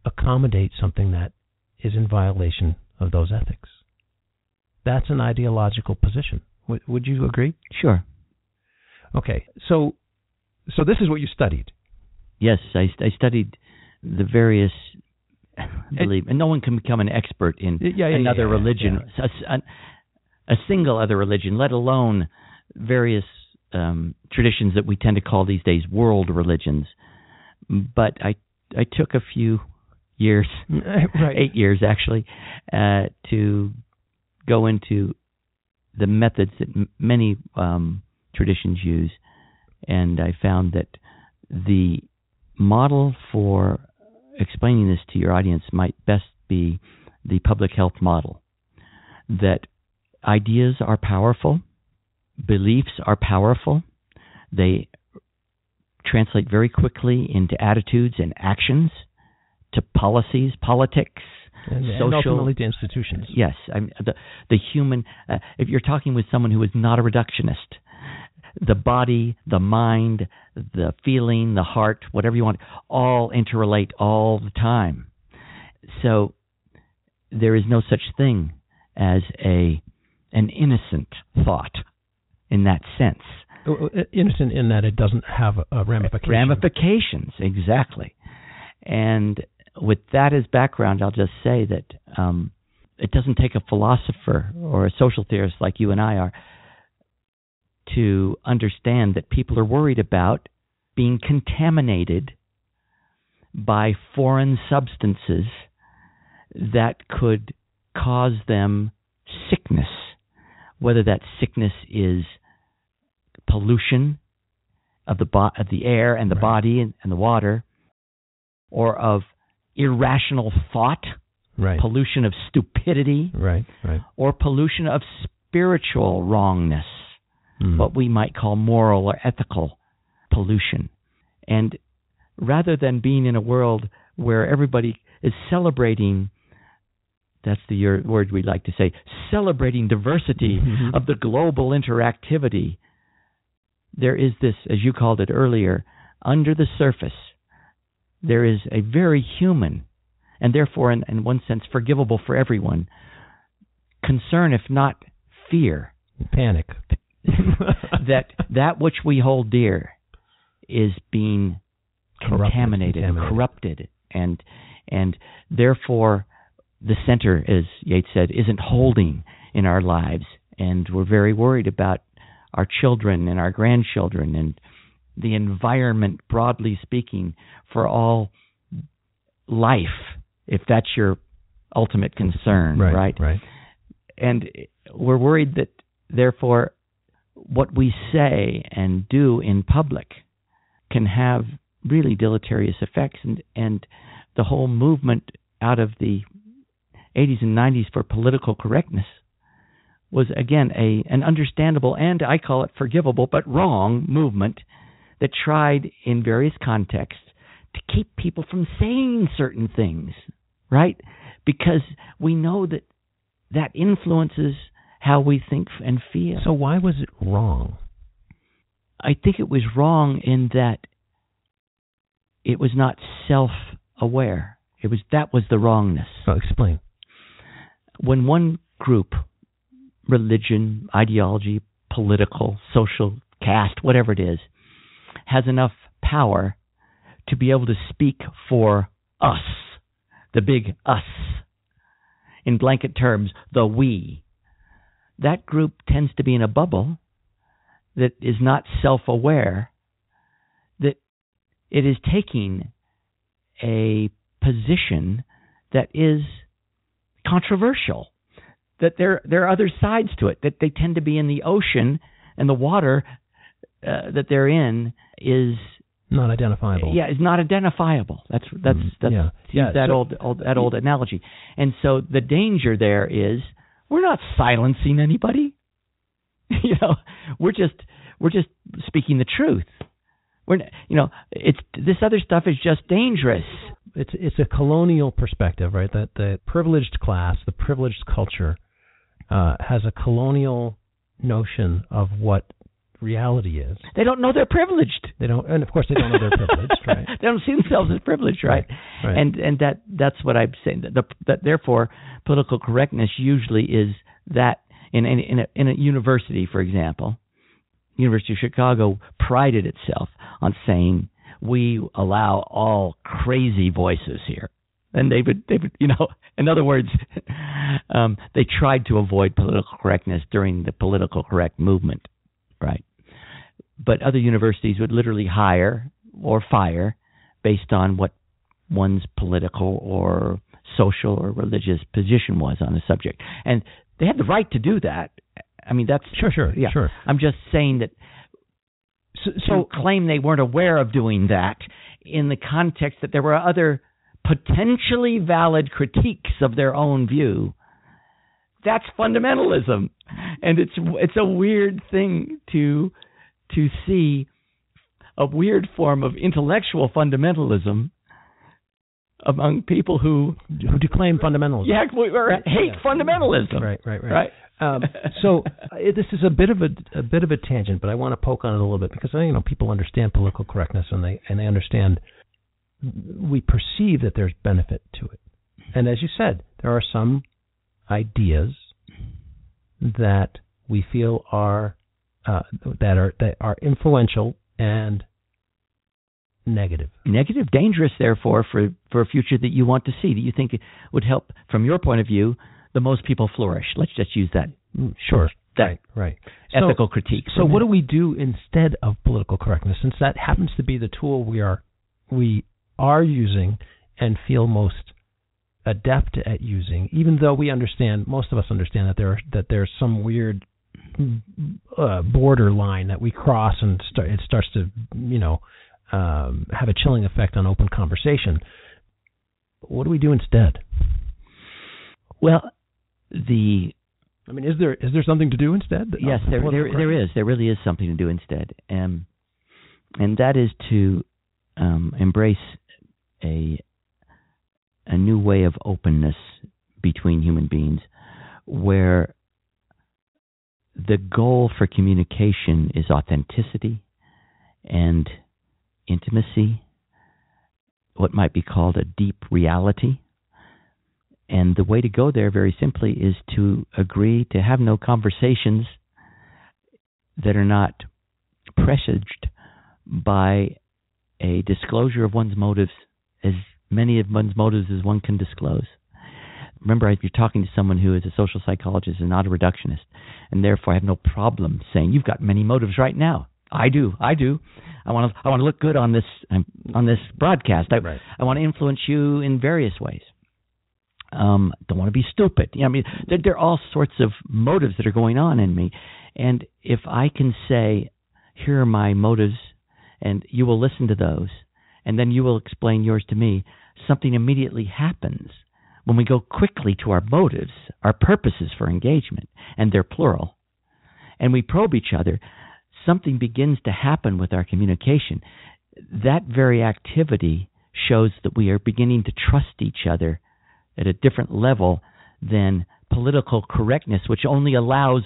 accommodate something that is in violation of those ethics. That's an ideological position. W- would you agree? Sure. Okay, so so this is what you studied. Yes, I, I studied the various. I believe, and no one can become an expert in yeah, yeah, another yeah, religion, a, a, a, single other religion, let alone various um, traditions that we tend to call these days world religions. But I I took a few years, right. eight years actually, uh, to go into the methods that m- many um, traditions use, and I found that the model for explaining this to your audience might best be the public health model that ideas are powerful, beliefs are powerful, they translate very quickly into attitudes and actions, to policies, politics, and, and social, ultimately to institutions. Yes, I mean, the the human. Uh, if you're talking with someone who is not a reductionist, the body, the mind, the feeling, the heart, whatever you want, all interrelate all the time. So there is no such thing as a an innocent thought in that sense. Innocent in that it doesn't have a ramification. Ramifications, exactly. And with that as background, I'll just say that um, it doesn't take a philosopher or a social theorist like you and I are to understand that people are worried about being contaminated by foreign substances that could cause them sickness, whether that sickness is pollution of the bo- of the air and the right. body and, and the water, or of irrational thought, right. pollution of stupidity, right, right. or pollution of spiritual wrongness, mm. what we might call moral or ethical pollution. And rather than being in a world where everybody is celebrating that's the word we like to say celebrating diversity mm-hmm. of the global interactivity there is this as you called it earlier under the surface there is a very human and therefore in, in one sense forgivable for everyone concern if not fear. Panic. That that which we hold dear is being contaminated, contaminated, corrupted and and therefore the center as Yeats said isn't holding in our lives and we're very worried about our children and our grandchildren and the environment, broadly speaking, for all life, if that's your ultimate concern, right? Right. right. And we're worried that, therefore, what we say and do in public can have really deleterious effects, and and the whole movement out of the 80s and 90s for political correctness was again a an understandable and I call it forgivable but wrong movement that tried in various contexts to keep people from saying certain things, right? Because we know that that influences how we think and feel. So why was it wrong? I think it was wrong in that it was not self-aware. It was that was the wrongness. Oh, explain. When one group, religion, ideology, political, social, caste, whatever it is, has enough power to be able to speak for us, the big us. In blanket terms, the we. That group tends to be in a bubble that is not self aware, that it is taking a position that is controversial. That there there are other sides to it. That they tend to be in the ocean and the water uh, that they're in is not identifiable. Yeah, is not identifiable. That's that's mm, that's yeah. yeah. that so, old, old that old analogy. And so the danger there is we're not silencing anybody. you know, we're just we're just speaking the truth. We're you know, it's this other stuff is just dangerous. It's it's a colonial perspective, right? That the privileged class, the privileged culture, uh, has a colonial notion of what reality is. They don't know they're privileged. They don't, and of course they don't know they're privileged, right? they don't see themselves as privileged, right? right? right. And and that that's what I'm saying. That, the, that therefore political correctness usually is that in in in a, in a university, for example, University of Chicago prided itself on saying we allow all crazy voices here. And they would, they would, you know, in other words, um, they tried to avoid political correctness during the political correct movement right? But other universities would literally hire or fire based on what one's political or social or religious position was on the subject. And they had the right to do that. I mean, that's sure, sure, yeah. sure. I'm just saying that. So, so claim they weren't aware of doing that in the context that there were other potentially valid critiques of their own view, that's fundamentalism. And it's it's a weird thing to to see a weird form of intellectual fundamentalism among people who who declaim fundamentalism. Yeah, or hate Yeah. fundamentalism. Right, right, right. Right. Um, so uh, this is a bit of a, a bit of a tangent, but I want to poke on it a little bit because you know people understand political correctness and they and they understand we perceive that there's benefit to it. And as you said, there are some ideas that we feel are uh, that are that are influential and negative. Negative, dangerous, therefore, for for a future that you want to see that you think would help, from your point of view, the most people flourish. Let's just use that Mm, Sure. that Right. Right. So- ethical critique. So what do we do instead of political correctness? Since that happens to be the tool we are we are using and feel most adept at using, even though we understand most of us understand that there are, that there's some weird uh, border line that we cross and start, it starts to you know um, have a chilling effect on open conversation. What do we do instead? well, the I mean, is there is there something to do instead? yes, there there there is. There really is something to do instead, um, and that is to um, embrace a a new way of openness between human beings, where the goal for communication is authenticity and intimacy, what might be called a deep reality. And the way to go there, very simply, is to agree to have no conversations that are not presaged by a disclosure of one's motives, as many of one's motives as one can disclose. Remember, if you're talking to someone who is a social psychologist and not a reductionist, and therefore I have no problem saying you've got many motives right now. I do, I do. I want to, I want to look good on this, um, on this broadcast. I, Right. I want to influence you in various ways. Um, don't want to be stupid. You know, I mean, there, there are all sorts of motives that are going on in me, and if I can say, "Here are my motives," and you will listen to those, and then you will explain yours to me, something immediately happens when we go quickly to our motives, our purposes for engagement, and they're plural, and we probe each other. Something begins to happen with our communication. That very activity shows that we are beginning to trust each other at a different level than political correctness, which only allows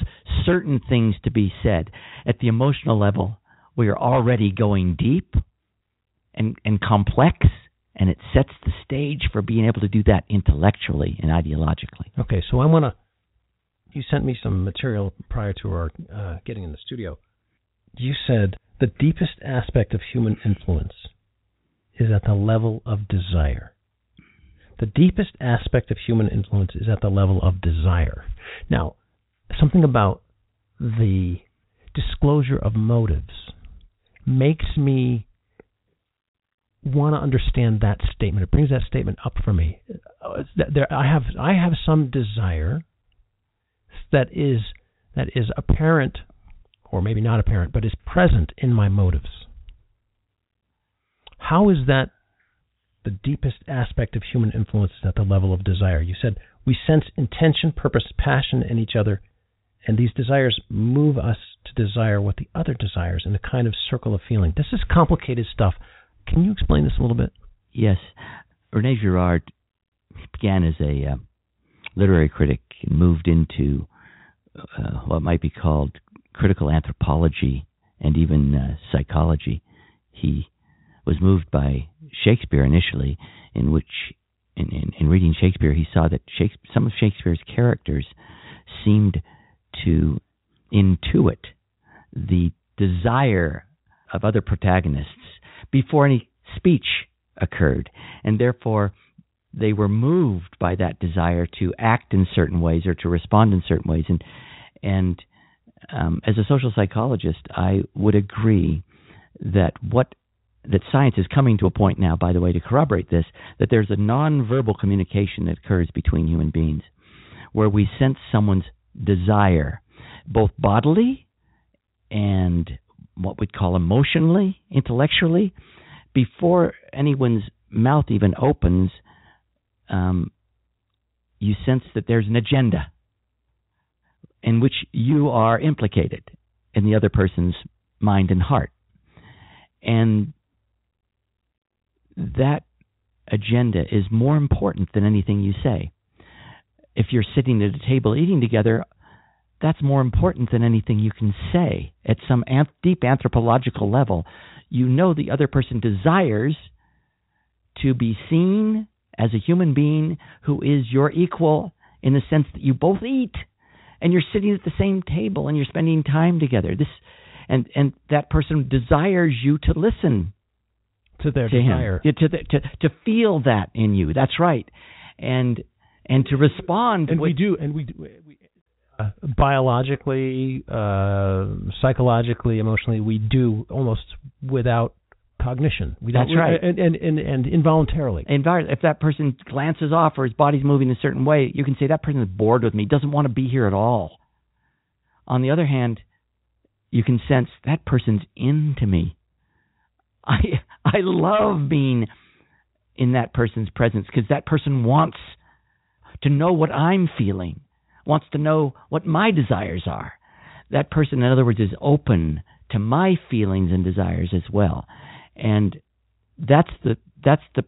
certain things to be said. At the emotional level, we are already going deep and, and complex, and it sets the stage for being able to do that intellectually and ideologically. Okay, so I want to. You sent me some material prior to our uh, getting in the studio. You said the deepest aspect of human influence is at the level of desire. The deepest aspect of human influence is at the level of desire. Now, something about the disclosure of motives makes me want to understand that statement. It brings that statement up for me. Uh, There, I have I have some desire that is that is apparent, or maybe not apparent, but is present in my motives. How is that the deepest aspect of human influence is at the level of desire? You said we sense intention, purpose, passion in each other, and these desires move us to desire what the other desires in a kind of circle of feeling. This is complicated stuff. Can you explain this a little bit? Yes, Rene Girard began as a uh, literary critic and moved into uh, what might be called critical anthropology and even uh, psychology. He was moved by Shakespeare initially, in which, in, in, in reading Shakespeare, he saw that Shakespeare, some of Shakespeare's characters seemed to intuit the desire of other protagonists before any speech occurred, and therefore they were moved by that desire to act in certain ways or to respond in certain ways. And and um, as a social psychologist, I would agree that what that science is coming to a point now, by the way, to corroborate this, that there's a nonverbal communication that occurs between human beings, where we sense someone's desire, both bodily and what we'd call emotionally, intellectually, before anyone's mouth even opens, um, you sense that there's an agenda in which you are implicated in the other person's mind and heart. And that agenda is more important than anything you say. If you're sitting at a table eating together, that's more important than anything you can say. At some deep anthropological level, you know the other person desires to be seen as a human being who is your equal in the sense that you both eat and you're sitting at the same table and you're spending time together. This and and that person desires you to listen to their to desire him, to, the, to to feel that in you. That's right, and and to respond. And with, we do, and we, we biologically, uh, psychologically, emotionally, we do almost without cognition. We That's right, and and and, and involuntarily. If that person glances off or his body's moving a certain way, you can say that person is bored with me, doesn't want to be here at all. On the other hand, you can sense that person's into me. I I love being in that person's presence because that person wants to know what I'm feeling, wants to know what my desires are. That person, in other words, is open to my feelings and desires as well. And that's the that's the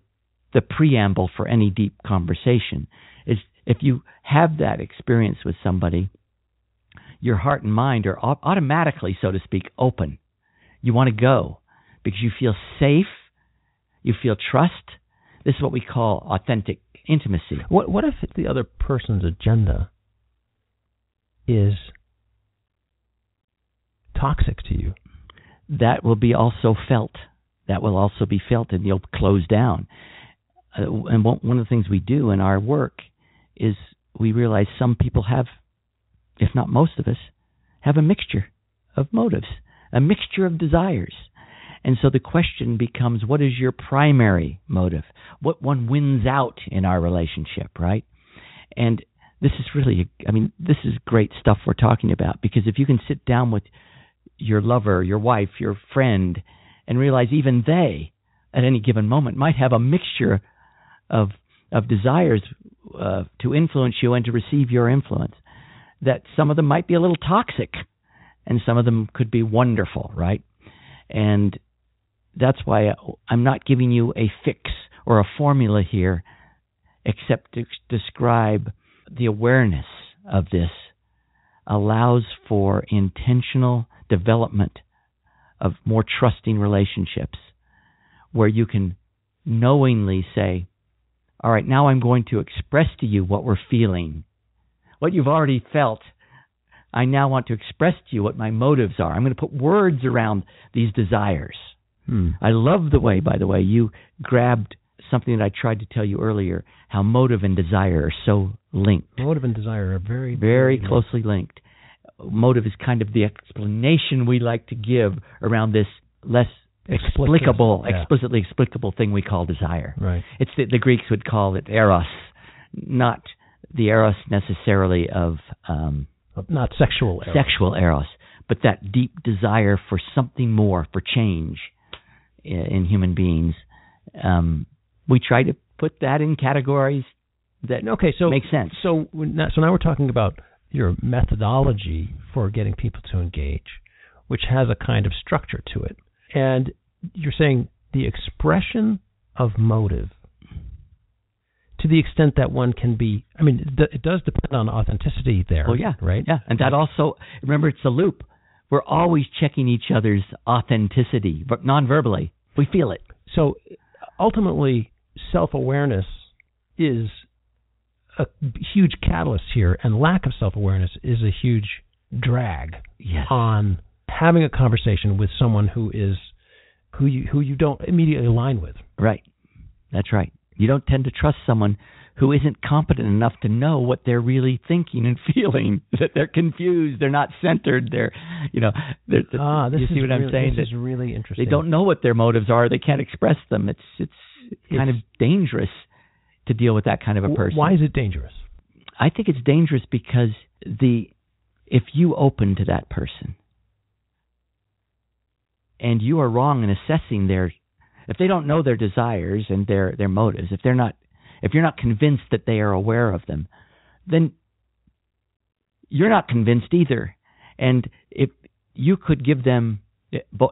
the preamble for any deep conversation is if you have that experience with somebody your heart and mind are automatically so to speak open you want to go because you feel safe you feel trust this is what we call authentic intimacy what what if the other person's agenda is toxic to you that will be also felt that will also be felt and you'll close down. Uh, and one of the things we do in our work is we realize some people have, if not most of us, have a mixture of motives, a mixture of desires. And so the question becomes what is your primary motive? What one wins out in our relationship, right? And this is really, I mean, this is great stuff we're talking about because if you can sit down with your lover, your wife, your friend, and realize even they, at any given moment, might have a mixture of of desires uh, to influence you and to receive your influence. That some of them might be a little toxic, and some of them could be wonderful, right? And that's why I'm not giving you a fix or a formula here, except to describe the awareness of this allows for intentional development of more trusting relationships where you can knowingly say, All right, now I'm going to express to you what we're feeling, what you've already felt. I now want to express to you what my motives are. I'm going to put words around these desires. Hmm. I love the way, by the way, you grabbed something that I tried to tell you earlier how motive and desire are so linked. Motive and desire are very, very, closely linked motive is kind of the explanation we like to give around this less explicable, yeah. explicitly explicable thing we call desire. Right. It's the, the Greeks would call it eros, not the eros necessarily of um, not sexual eros. sexual eros, but that deep desire for something more, for change in, in human beings. Um, we try to put that in categories that okay, so make sense. So, so now we're talking about your methodology for getting people to engage, which has a kind of structure to it. And you're saying the expression of motive to the extent that one can be i mean it does depend on authenticity there oh yeah. right? Yeah and that also remember it's a loop. We're always checking each other's authenticity but non-verbally. We feel it. So ultimately self-awareness is a huge catalyst here, and lack of self awareness is a huge drag yes. on having a conversation with someone who is who you who you don't immediately align with. Right. That's right. You don't tend to trust someone who isn't competent enough to know what they're really thinking and feeling. That they're confused, they're not centered, they're you know, they're, ah, this you see is what really, I'm saying? This is really interesting. They don't know what their motives are. They can't express them. It's it's, it's kind of dangerous to deal with that kind of a person. Why is it dangerous? I think it's dangerous because the if you open to that person and you are wrong in assessing their if they don't know their desires and their their motives, if they're not if you're not convinced that they are aware of them, then you're not convinced either. And if you could give them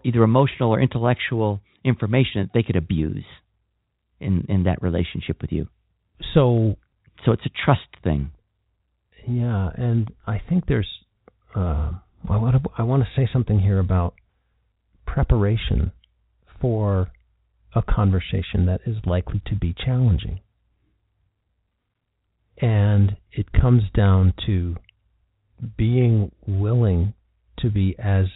either emotional or intellectual information that they could abuse in in that relationship with you. So so it's a trust thing. Yeah, and I think there's uh, I want to I want to say something here about preparation for a conversation that is likely to be challenging. And it comes down to being willing to be as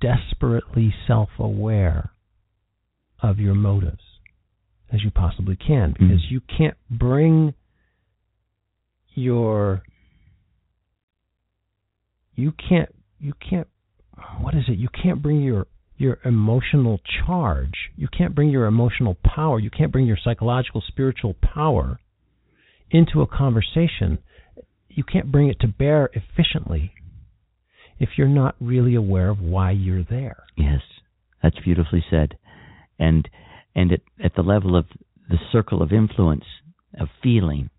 desperately self aware of your motives as you possibly can. Because mm you can't bring your you can't you can't what is it? You can't bring your your emotional charge you can't bring your emotional power you can't bring your psychological spiritual power into a conversation you can't bring it to bear efficiently if you're not really aware of why you're there. Yes, that's beautifully said. And and at, at the level of the circle of influence of feeling,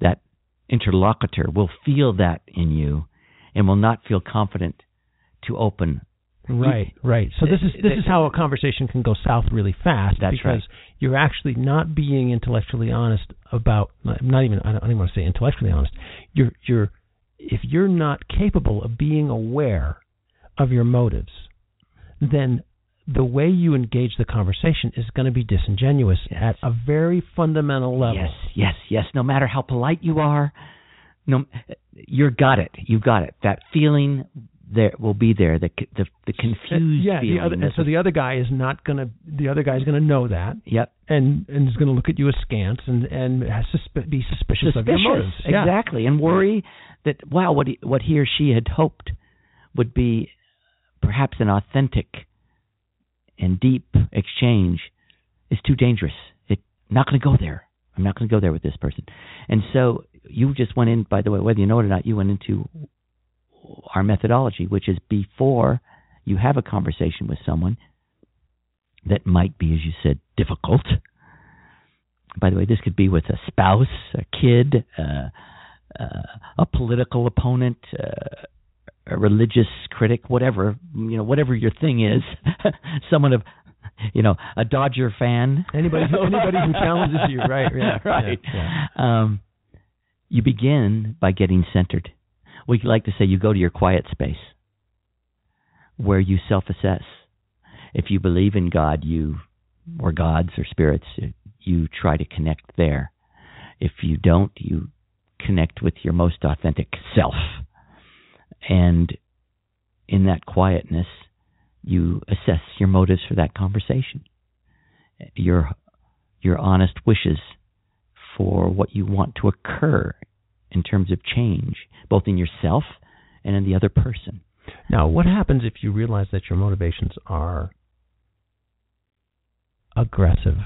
that interlocutor will feel that in you and will not feel confident to open. Right, right. So this is this is how a conversation can go south really fast That's because right. you're actually not being intellectually honest about not even I don't, I don't want to say intellectually honest. You're you're if you're not capable of being aware of your motives, then the way you engage the conversation is going to be disingenuous yes. at a very fundamental level. Yes, yes, yes. No matter how polite you are, no, you've got it. You've got it. That feeling there will be there. The the, the confused yeah, feeling. The other, and so the other guy is not going to. The other guy is going to know that. Yep. And and is going to look at you askance and and has susp- be suspicious, suspicious of your motives. Exactly, yeah. and worry that wow, what he, what he or she had hoped would be perhaps an authentic and deep exchange is too dangerous. It not going to go there. I'm not going to go there with this person. And so you just went in. By the way, whether you know it or not, you went into our methodology, which is before you have a conversation with someone that might be, as you said, difficult. By the way, this could be with a spouse, a kid, uh, uh, a political opponent, uh, a religious critic, whatever you know, whatever your thing is, someone of you know, a Dodger fan. Anybody, anybody who challenges you, right? Yeah, right. Yeah, yeah. Um, you begin by getting centered. We like to say you go to your quiet space where you self-assess. If you believe in God, you or gods or spirits, you try to connect there. If you don't, you connect with your most authentic self. And in that quietness, you assess your motives for that conversation. Your your honest wishes for what you want to occur in terms of change, both in yourself and in the other person. Now, what happens if you realize that your motivations are aggressive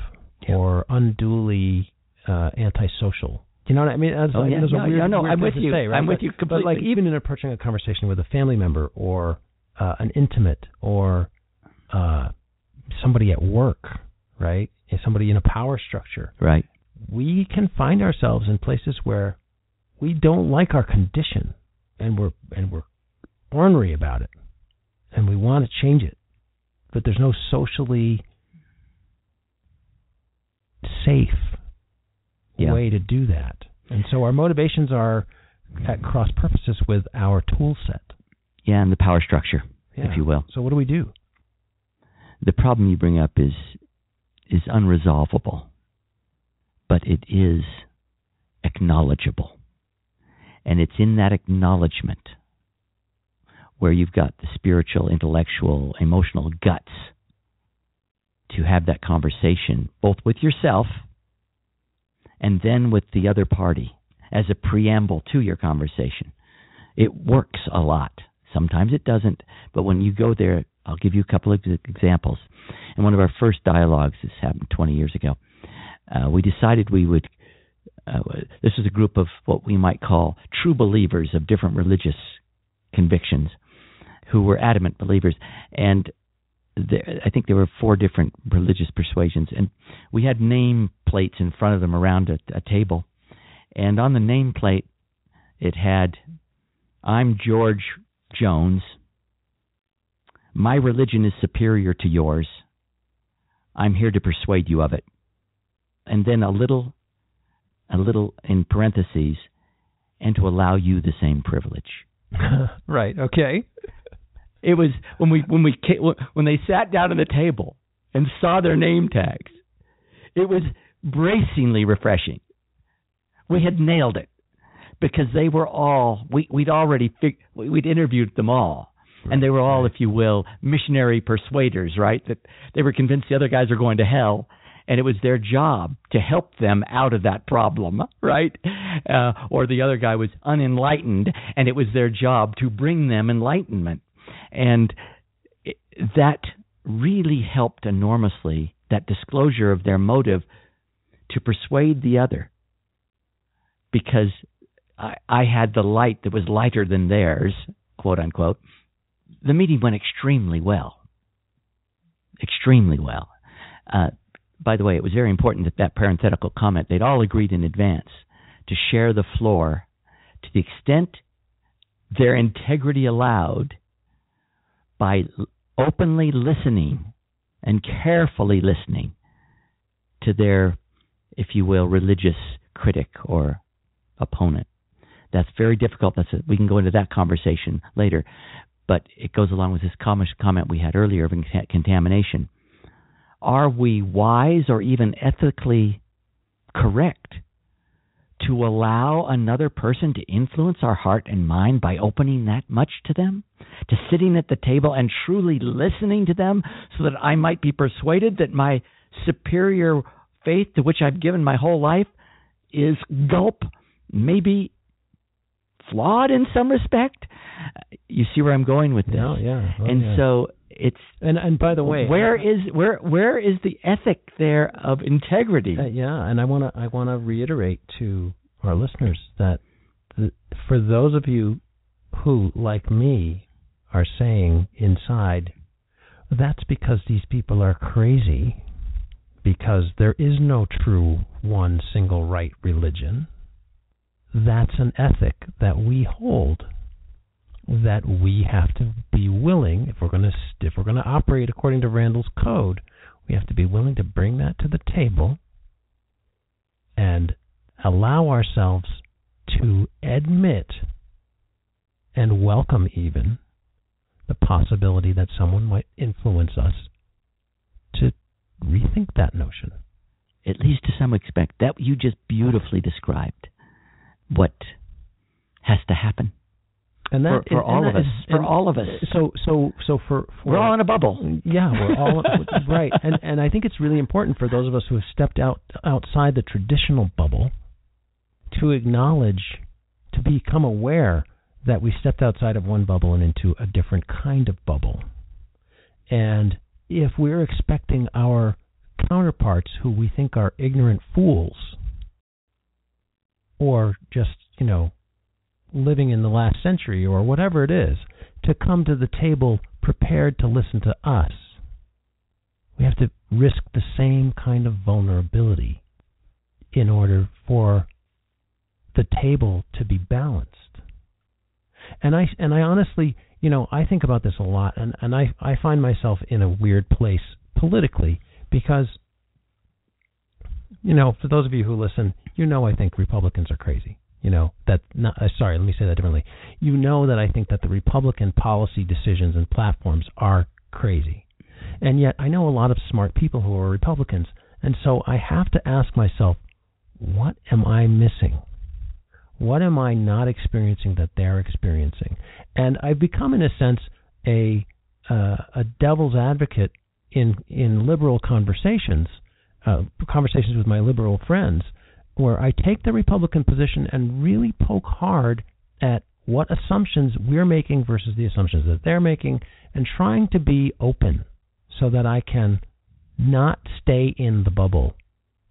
yeah. or unduly uh, antisocial? You know what I mean? That's, oh, yeah. those no, weird, no, no, weird I'm with you. Say, right? I'm with but, you completely. But like even in approaching a conversation with a family member or uh, an intimate or uh, somebody at work, right? Somebody in a power structure, right? We can find ourselves in places where we don't like our condition, and we're and we're ornery about it, and we want to change it, but there's no socially safe yeah. way to do that, and so our motivations are at cross purposes with our tool set. Yeah, and the power structure, yeah. if you will. So what do we do? The problem you bring up is is unresolvable, but it is acknowledgeable. And it's in that acknowledgement where you've got the spiritual, intellectual, emotional guts to have that conversation, both with yourself and then with the other party as a preamble to your conversation. It works a lot. Sometimes it doesn't, but when you go there, I'll give you a couple of examples. In one of our first dialogues, this happened 20 years ago, uh, we decided we would. Uh, this is a group of what we might call true believers of different religious convictions who were adamant believers. And there, I think there were four different religious persuasions, and we had name plates in front of them around a, a table, and on the name plate it had, "I'm George Jones. My religion is superior to yours. I'm here to persuade you of it." And then a little, a little in parentheses, and to allow you the same privilege. right. Okay. It was when we when we when they sat down at the table and saw their name tags. It was bracingly refreshing. We had nailed it because they were all we we'd already fig, we'd interviewed them all. And they were all, if you will, missionary persuaders, right? That they were convinced the other guys are going to hell, and it was their job to help them out of that problem, right? Uh, or the other guy was unenlightened, and it was their job to bring them enlightenment. And it, that really helped enormously, that disclosure of their motive to persuade the other. Because I, I had the light that was lighter than theirs, quote unquote. The meeting went extremely well. Extremely well. Uh, by the way, it was very important that that parenthetical comment, they'd all agreed in advance to share the floor to the extent their integrity allowed by openly listening and carefully listening to their, if you will, religious critic or opponent. That's very difficult. That's a, we can go into that conversation later, but it goes along with this comment we had earlier of contamination. Are we wise or even ethically correct to allow another person to influence our heart and mind by opening that much to them? To sitting at the table and truly listening to them so that I might be persuaded that my superior faith to which I've given my whole life is gulp, maybe flawed in some respect. You see where I'm going with this? Yeah, yeah. Oh, and yeah. so it's and and by the way, where is where where is the ethic there of integrity? Uh, yeah, and I want to I want to reiterate to our listeners that the, for those of you who, like me, are saying inside, that's because these people are crazy, because there is no true one single right religion. That's an ethic that we hold that we have to be willing if we're going to if we're going to operate according to Randall's code, we have to be willing to bring that to the table and allow ourselves to admit and welcome even the possibility that someone might influence us to rethink that notion. At least to some extent, that you just beautifully described what has to happen and that for, for all of us. Is, for all of us. So so so for, for we're all in a bubble. Yeah, we're all right. And and I think it's really important for those of us who have stepped out outside the traditional bubble to acknowledge, to become aware that we stepped outside of one bubble and into a different kind of bubble. And if we're expecting our counterparts who we think are ignorant fools or just, you know, living in the last century or whatever it is to come to the table prepared to listen to us. We have to risk the same kind of vulnerability in order for the table to be balanced. And I and I honestly, you know, I think about this a lot and, and I, I find myself in a weird place politically because you know, for those of you who listen, you know I think Republicans are crazy you know that not, uh, sorry let me say that differently. You know that i think that the republican policy decisions and platforms are crazy. And yet i know a lot of smart people who are republicans. And so i have to ask myself what am i missing? What am i not experiencing that they're experiencing? And i've become in a sense a uh, a devil's advocate in in liberal conversations uh, conversations with my liberal friends where I take the Republican position and really poke hard at what assumptions we're making versus the assumptions that they're making and trying to be open so that I can not stay in the bubble.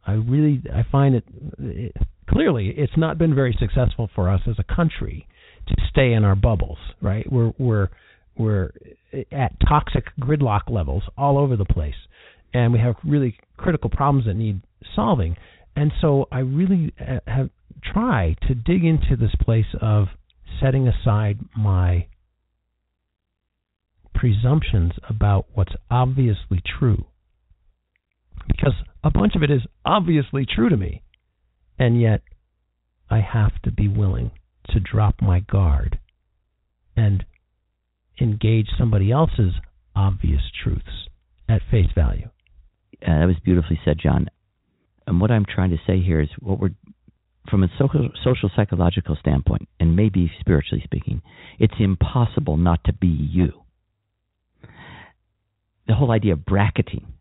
I really I find it, it clearly it's not been very successful for us as a country to stay in our bubbles, right? We're we're we're at toxic gridlock levels all over the place, and we have really critical problems that need solving. And so I really uh, have tried to dig into this place of setting aside my presumptions about what's obviously true. Because a bunch of it is obviously true to me, and yet I have to be willing to drop my guard and engage somebody else's obvious truths at face value. Uh, that was beautifully said, John. And what I'm trying to say here is what we're from a social, social psychological standpoint, and maybe spiritually speaking, it's impossible not to be you. The whole idea of bracketing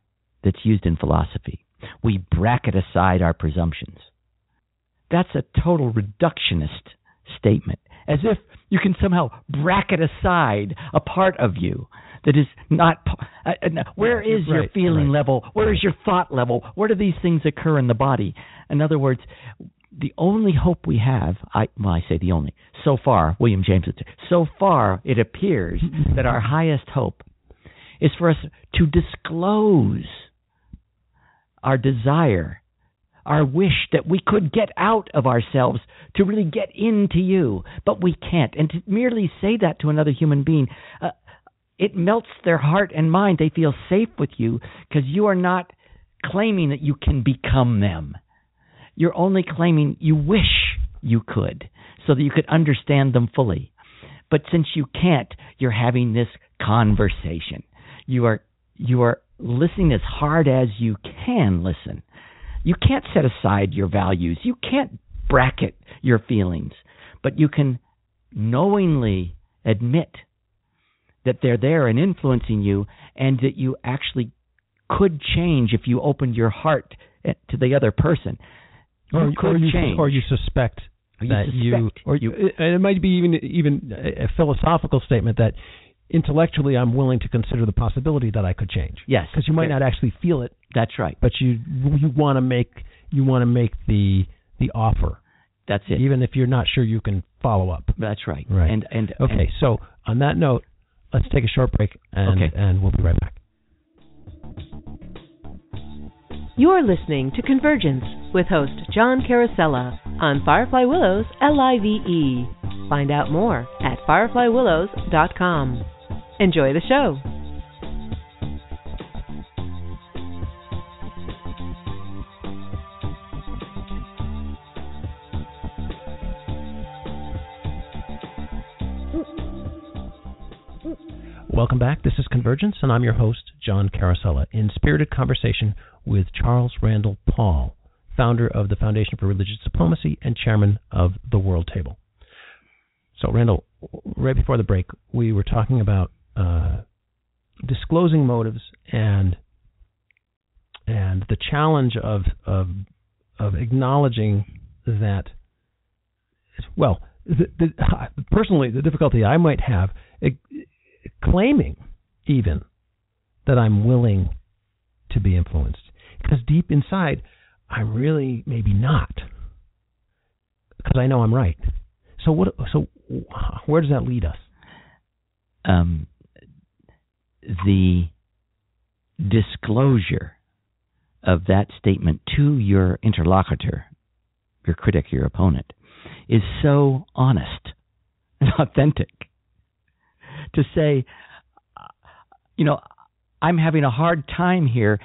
that's used in philosophy, we bracket aside our presumptions. That's a total reductionist statement, as if you can somehow bracket aside a part of you that is not. Uh, uh where is your feeling right. level? Where is your thought level? Where do these things occur in the body? In other words, the only hope we have, I well, I say the only. So far, William James would say, so far it appears that our highest hope is for us to disclose our desire, our wish that we could get out of ourselves to really get into you, but we can't. And to merely say that to another human being, uh, it melts their heart and mind. They feel safe with you because you are not claiming that you can become them. You're only claiming you wish you could so that you could understand them fully. But since you can't, you're having this conversation. You are you are listening as hard as you can listen. You can't set aside your values. You can't bracket your feelings, but you can knowingly admit that they're there and influencing you and that you actually could change if you opened your heart eh, to the other person. You or, could or you, change. Or you suspect you that suspect you, or you, and it might be even even a philosophical statement that intellectually I'm willing to consider the possibility that I could change. Yes, because you might not actually feel it. That's right. But you you want to make you want to make the the offer. That's it. Even if you're not sure you can follow up. That's right. Right. And and okay. and, so on that note, let's take a short break and Okay. and we'll be right back. You're listening to Convergence with host John Carosella on Firefly Willows LIVE. Find out more at fireflywillows.com. Enjoy the show. Welcome back. This is Convergence, and I'm your host, John Carosella, in spirited conversation with Charles Randall Paul, founder of the Foundation for Religious Diplomacy and chairman of the World Table. So, Randall, right before the break, we were talking about uh, disclosing motives and and the challenge of of of acknowledging that. Well, the, the, personally, the difficulty I might have claiming even that I'm willing to be influenced because deep inside I'm really maybe not because I know I'm right. So what? So where does that lead us? um, the disclosure of that statement to your interlocutor, your critic, your opponent, is so honest and authentic. To say, you know, I'm having a hard time here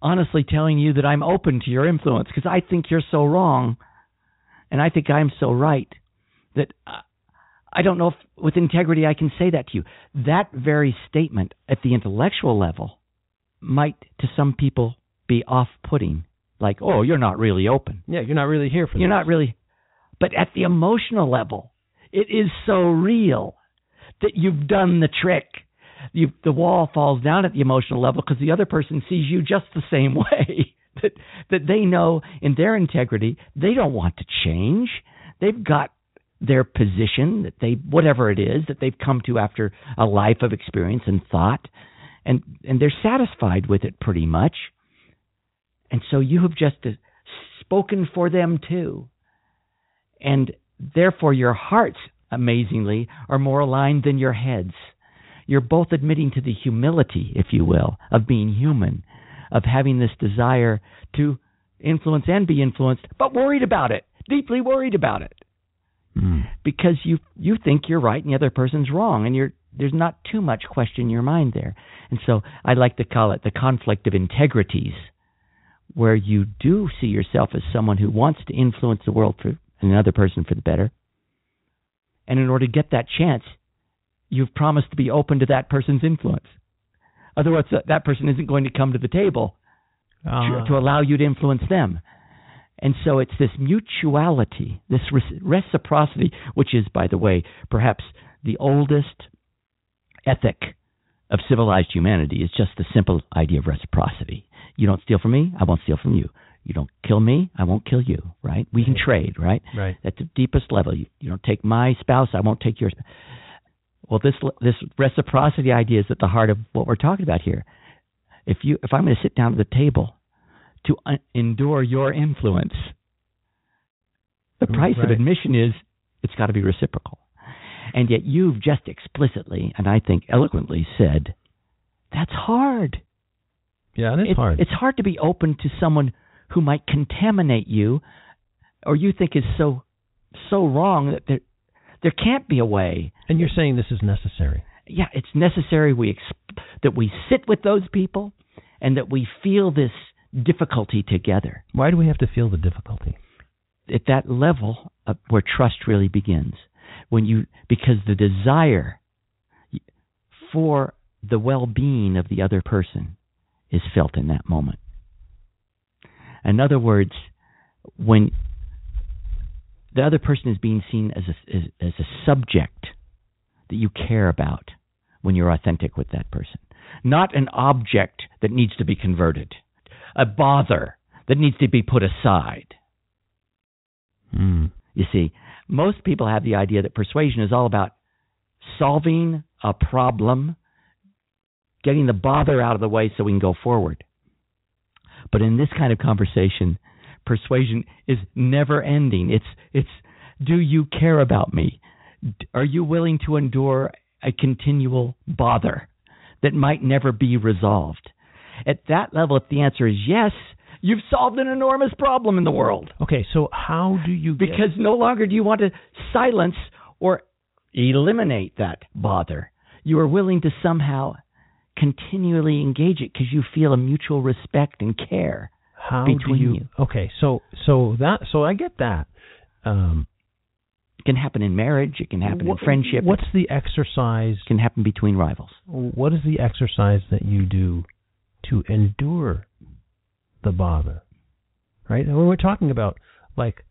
honestly telling you that I'm open to your influence because I think you're so wrong and I think I'm so right that uh, I don't know if with integrity I can say that to you. That very statement at the intellectual level might to some people be off putting. Like, oh, you're not really open. Yeah, you're not really here for You're this. not really. But at the emotional level, it is so real that you've done the trick. You, the wall falls down at the emotional level because the other person sees you just the same way. that that they know in their integrity they don't want to change. They've got their position that they whatever it is that they've come to after a life of experience and thought, and and they're satisfied with it pretty much. And so you have just uh, spoken for them too. And therefore your heart's amazingly, are more aligned than your heads. You're both admitting to the humility, if you will, of being human, of having this desire to influence and be influenced, but worried about it, deeply worried about it. Mm. Because you you think you're right and the other person's wrong and you're there's not too much question in your mind there. And so I like to call it the conflict of integrities, where you do see yourself as someone who wants to influence the world for another person for the better. And in order to get that chance, you've promised to be open to that person's influence. Otherwise, that, that person isn't going to come to the table Ah. to allow you to influence them. And so it's this mutuality, this reciprocity, which is, by the way, perhaps the oldest ethic of civilized humanity, is just the simple idea of reciprocity. You don't steal from me, I won't steal from you. You don't kill me, I won't kill you, right? We can trade, right? Right. At the deepest level, you, you don't take my spouse, I won't take yours. Well, this this reciprocity idea is at the heart of what we're talking about here. If you if I'm going to sit down at the table to uh, endure your influence, the price of admission is it's got to be reciprocal. And yet you've just explicitly and I think eloquently said that's hard. Yeah, it is It- hard. It's hard to be open to someone who might contaminate you, or you think is so so wrong that there there can't be a way. and you're saying this is necessary. Yeah, it's necessary we ex- that we sit with those people and that we feel this difficulty together Why do we have to feel the difficulty? at that level of where trust really begins. When you because the desire for the well-being of the other person is felt in that moment. In other words, when the other person is being seen as a, as, as a subject that you care about when you're authentic with that person, not an object that needs to be converted, a bother that needs to be put aside. Mm. You see, most people have the idea that persuasion is all about solving a problem, getting the bother out of the way so we can go forward. But in this kind of conversation, persuasion is never ending. It's it's do you care about me? Are you willing to endure a continual bother that might never be resolved? At that level, if the answer is yes, you've solved an enormous problem in the world Okay, so how do you get because no longer do you want to silence or eliminate that bother. You are willing to somehow continually engage it because you feel a mutual respect and care. how between do you, you. Okay, so so that so I get that. Um, It can happen in marriage, it can happen what- in friendship, What's the exercise? it can happen between rivals. What is the exercise that you do to endure the bother? Right? And when we're talking about like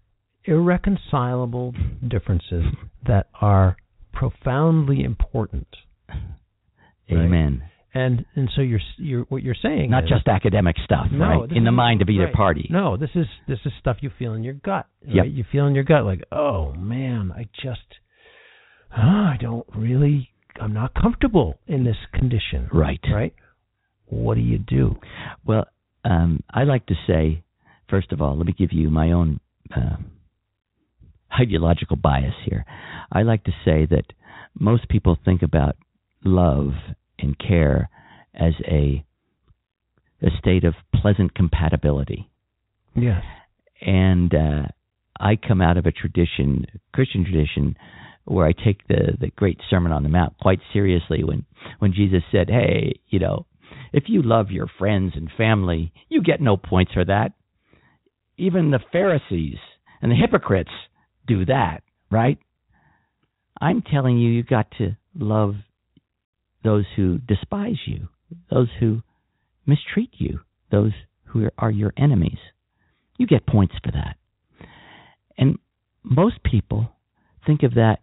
irreconcilable differences that are profoundly important, Right. Amen. And and so you're you're what you're saying Not is, just academic stuff, No, right? In the is- mind of either right. party. No, this is this is stuff you feel in your gut. Yep. You feel in your gut like, oh man, I just, I don't really, I'm not comfortable in this condition. Right. Right. What do you do? Well, um, I like to say, first of all, let me give you my own uh, ideological bias here. I like to say that most people think about love and care as a a state of pleasant compatibility, Yes. and uh, I come out of a tradition, Christian tradition, where I take the the great Sermon on the Mount quite seriously. When when Jesus said, "Hey, you know, if you love your friends and family, you get no points for that. Even the Pharisees and the hypocrites do that, right? I'm telling you, you got to love those who despise you, those who mistreat you, those who are, your enemies. You get points for that. And most people think of that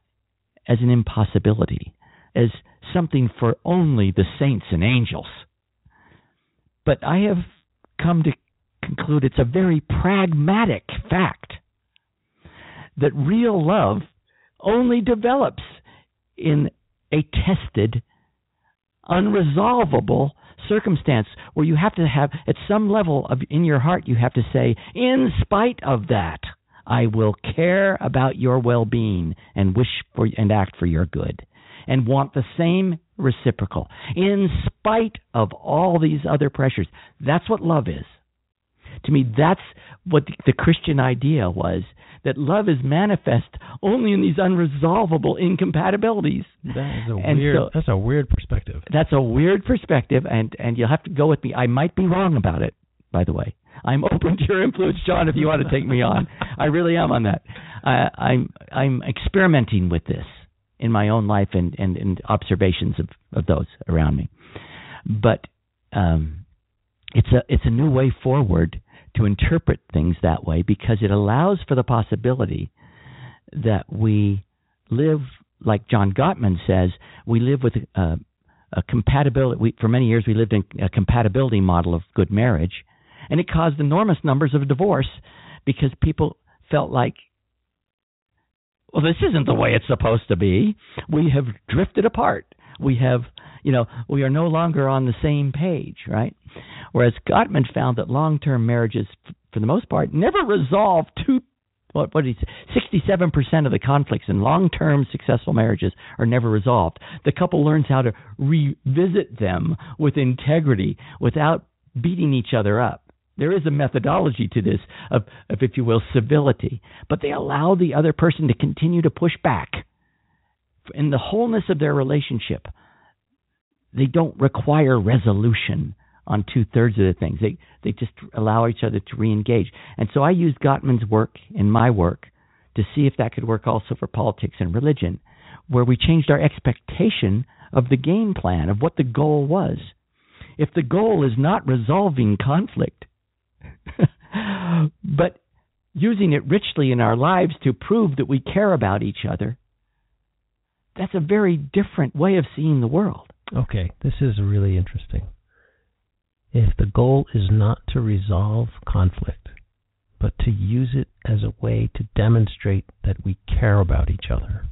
as an impossibility, as something for only the saints and angels. But I have come to conclude it's a very pragmatic fact that real love only develops in a tested, unresolvable circumstance where you have to have, at some level of in your heart, you have to say, in spite of that, I will care about your well-being and wish for and act for your good and want the same reciprocal in spite of all these other pressures. That's what love is. To me, that's what the, the Christian idea was that love is manifest only in these unresolvable incompatibilities. That is a And weird. so- that's a weird perspective. That's a weird perspective, and and you'll have to go with me. I might be wrong about it, by the way. I'm open to your influence, John. If you want to take me on, I really am on that. I, I'm I'm experimenting with this in my own life and and, and observations of of those around me. But um, it's a it's a new way forward to interpret things that way because it allows for the possibility that we live like John Gottman says we live with a, a compatibility we, for many years we lived in a compatibility model of good marriage and it caused enormous numbers of divorce because people felt like well this isn't the way it's supposed to be. We have drifted apart. We have you know we are no longer on the same page right? Whereas gottman found that long-term marriages for the most part never resolve two what what say? 67% of the conflicts in long-term successful marriages are never resolved. The couple learns how to revisit them with integrity without beating each other up. There is a methodology to this of, of if you will civility but they allow the other person to continue to push back in the wholeness of their relationship they don't require resolution on two thirds of the things. They they just allow each other to re-engage. And so I used Gottman's work in my work to see if that could work also for politics and religion, where we changed our expectation of the game plan of what the goal was. If the goal is not resolving conflict, but using it richly in our lives to prove that we care about each other, that's a very different way of seeing the world. Okay, this is really interesting. If the goal is not to resolve conflict, but to use it as a way to demonstrate that we care about each other,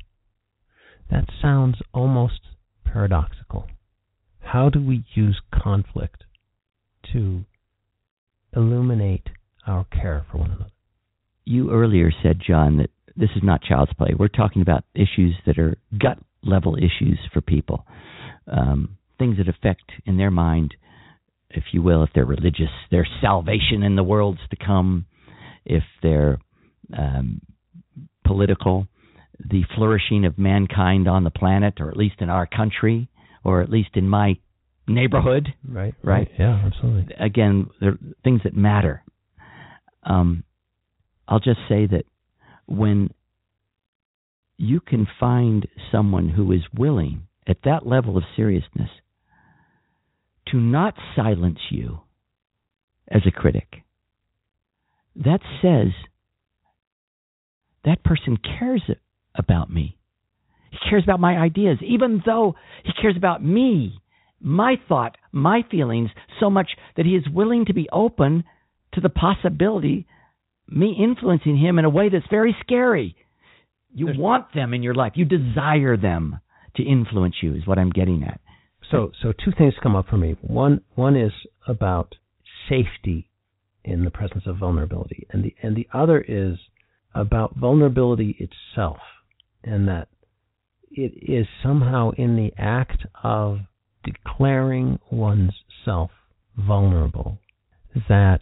that sounds almost paradoxical. How do we use conflict to illuminate our care for one another? you earlier said, John, that this is not child's play. We're talking about issues that are gut level issues for people, um, things that affect in their mind, if you will, if they're religious, their salvation in the worlds to come, if they're um, political, the flourishing of mankind on the planet, or at least in our country, or at least in my neighborhood Right. Right. Yeah, absolutely. again, they're things that matter. Um, I'll just say that when you can find someone who is willing at that level of seriousness to not silence you as a critic, that says that person cares about me. He cares about my ideas, even though he cares about me, my thought, my feelings so much that he is willing to be open to the possibility me influencing him in a way that's very scary. You There's- want them in your life. You desire them to influence you is what I'm getting at. So, so two things come up for me. One, one is about safety in the presence of vulnerability, and the and the other is about vulnerability itself, and that it is somehow in the act of declaring one's self vulnerable that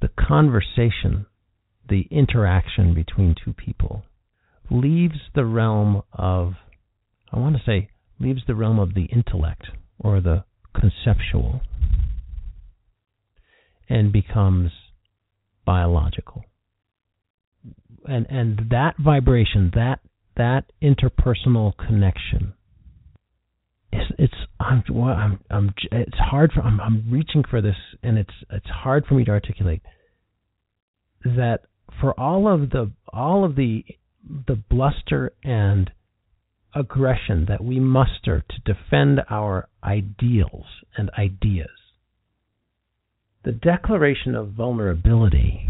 the conversation, the interaction between two people, leaves the realm of I want to say leaves the realm of the intellect or the conceptual and becomes biological. And and that vibration, that that interpersonal connection it's it's I'm well, I'm I'm it's hard for I'm I'm reaching for this and it's it's hard for me to articulate that for all of the all of the the bluster and aggression that we muster to defend our ideals and ideas. The declaration of vulnerability,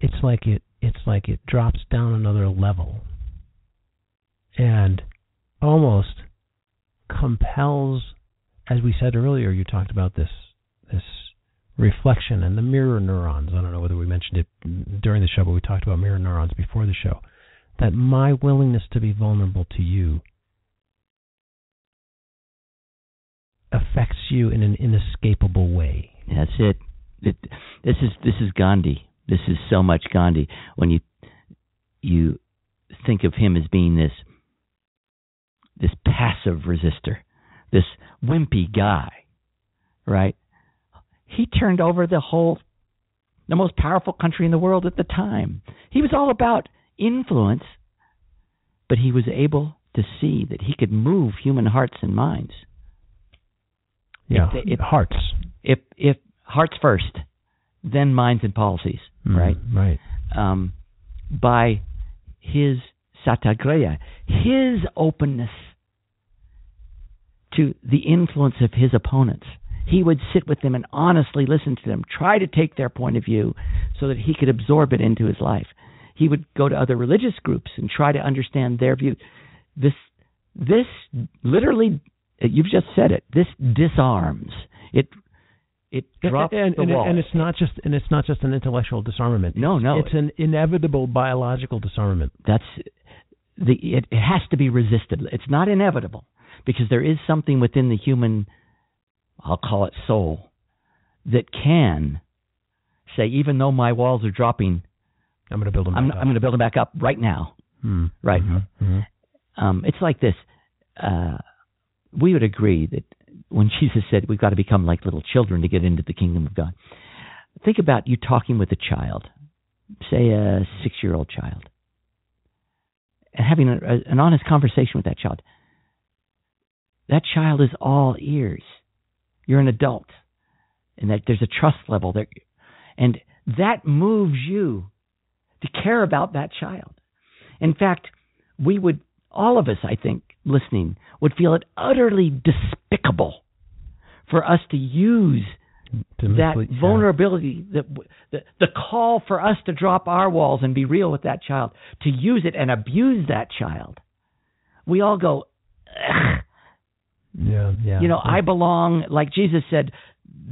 it's like it it's like it drops down another level and almost compels as we said earlier you talked about this this reflection and the mirror neurons. I don't know whether we mentioned it during the show, but we talked about mirror neurons before the show. That my willingness to be vulnerable to you affects you in an inescapable way. That's it. it. This is this is Gandhi. This is so much Gandhi. When you you think of him as being this this passive resistor, this wimpy guy, right? He turned over the whole the most powerful country in the world at the time. He was all about influence, but he was able to see that he could move human hearts and minds. Yeah, If if- hearts. If if hearts first, then minds and policies, Mm, right? Right. um, by his satyagraha, his openness to the influence of his opponents. He would sit with them and honestly listen to them, try to take their point of view so that he could absorb it into his life. He would go to other religious groups and try to understand their view. This, this literally, you've just said it. This disarms. It, it drops and, the and, wall. and it's not just and it's not just an intellectual disarmament. no, no, it's an inevitable biological disarmament. that's the it, it has to be resisted. It's not inevitable because there is something within the human I'll call it soul that can say even though my walls are dropping I'm going to build them. I'm back I'm going to build them back up right now. Hmm. Right. Mhm. Mhm. Um it's like this uh we would agree that when Jesus said we've got to become like little children to get into the kingdom of God. Think about you talking with a child, say a 6-year-old child. And having a, a, an honest conversation with that child. That child is all ears. You're an adult, and that there's a trust level there, and that moves you to care about that child. In fact, we would all of us, I think, listening, would feel it utterly despicable for us to use that vulnerability, the, the the call for us to drop our walls and be real with that child, to use it and abuse that child. We all go, Ugh. Yeah, yeah. you know, I belong. Like Jesus said,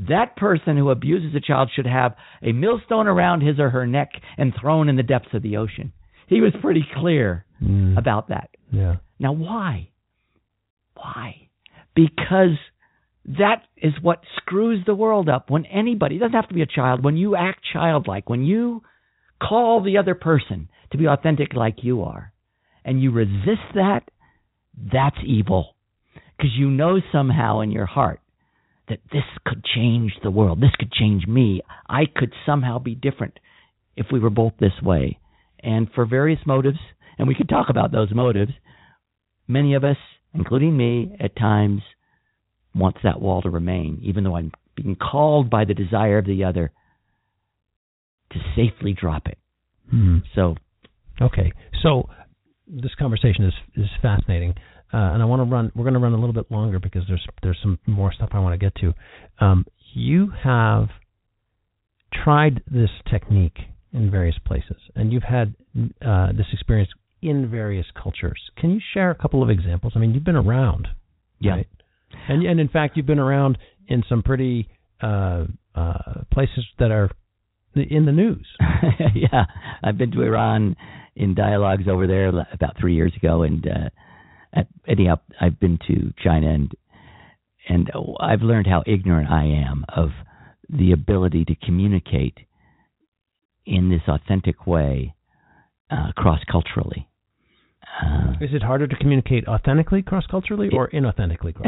that person who abuses a child should have a millstone around his or her neck and thrown in the depths of the ocean. He was pretty clear Mm, about that. yeah. Now, why? Why? Because that is what screws the world up. When anybody, it doesn't have to be a child, when you act childlike, when you call the other person to be authentic like you are, and you resist that, that's evil. Because you know somehow in your heart that this could change the world. This could change me. I could somehow be different if we were both this way. And for various motives, and we could talk about those motives, many of us, including me, at times wants that wall to remain, even though I'm being called by the desire of the other to safely drop it. Hmm. So, Okay, so this conversation is is fascinating, uh, and I want to run. We're going to run a little bit longer because there's there's some more stuff I want to get to. Um, you have tried this technique in various places, and you've had uh, this experience in various cultures. Can you share a couple of examples? I mean, you've been around, yeah. right? And and in fact, you've been around in some pretty uh, uh, places that are in the news. yeah, I've been to Iran in dialogues over there about three years ago, and uh, at, anyhow, I've been to China, and and I've learned how ignorant I am of the ability to communicate in this authentic way uh, cross culturally. Uh, Is it harder to communicate authentically cross culturally or inauthentically?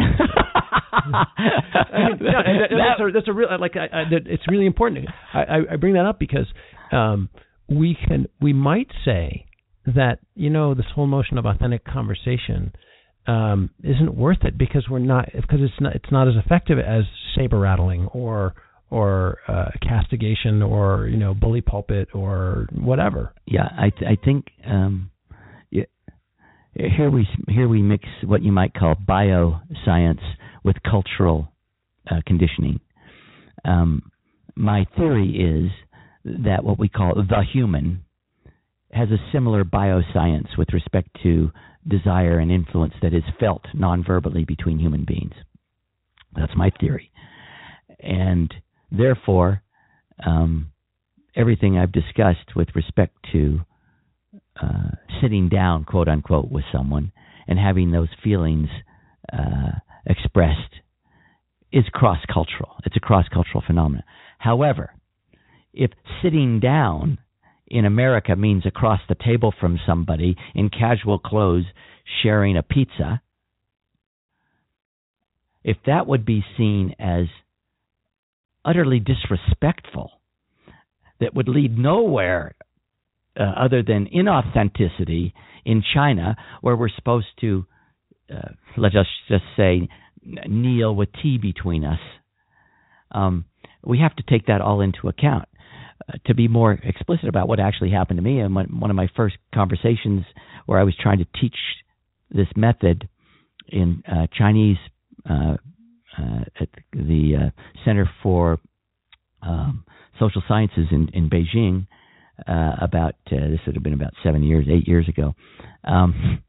I mean, no, that- that's, a, that's a real like I, I, it's really important. I, I, I bring that up because um, we can we might say that you know this whole notion of authentic conversation um, isn't worth it because we're not because it's not it's not as effective as saber rattling or or uh, castigation or you know bully pulpit or whatever. yeah, I th- I think um, yeah, here we here we mix what you might call bioscience with cultural uh, conditioning. Um, my theory is that what we call the human has a similar bioscience with respect to desire and influence that is felt non-verbally between human beings. That's my theory. and therefore, um, everything I've discussed with respect to uh, sitting down, quote unquote, with someone and having those feelings uh, expressed is cross cultural. It's a cross cultural phenomenon. However, if sitting down in America means across the table from somebody in casual clothes sharing a pizza, if that would be seen as utterly disrespectful, that would lead nowhere uh, other than inauthenticity in China, where we're supposed to, uh, let us just say, kneel with tea between us. Um, we have to take that all into account. Uh, to be more explicit about what actually happened to me, and one of my first conversations where I was trying to teach this method in uh, Chinese uh, uh at the uh, Center for um, Social Sciences in, in Beijing, about this would have been about seven years, eight years ago. Um,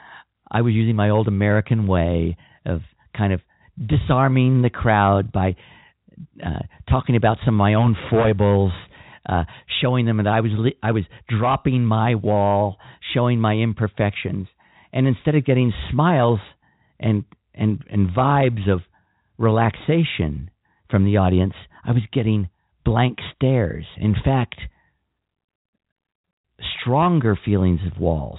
I was using my old American way of kind of disarming the crowd by uh, talking about some of my own foibles, uh, showing them that I was li- I was dropping my wall, showing my imperfections, and instead of getting smiles and and and vibes of relaxation from the audience, I was getting blank stares. In fact, stronger feelings of walls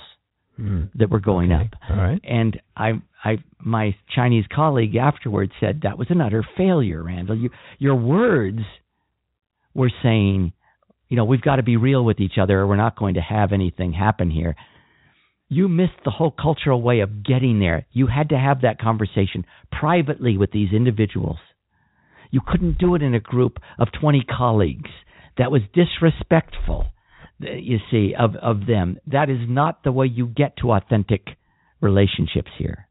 mm. that were going okay. up. Right. And I, I, my Chinese colleague afterwards said that was an utter failure, Randall. You, your words were saying, you know, we've got to be real with each other, or we're not going to have anything happen here. You missed the whole cultural way of getting there. You had to have that conversation privately with these individuals. You couldn't do it in a group of 20 colleagues. That was disrespectful you see, of, of them. That is not the way you get to authentic relationships here.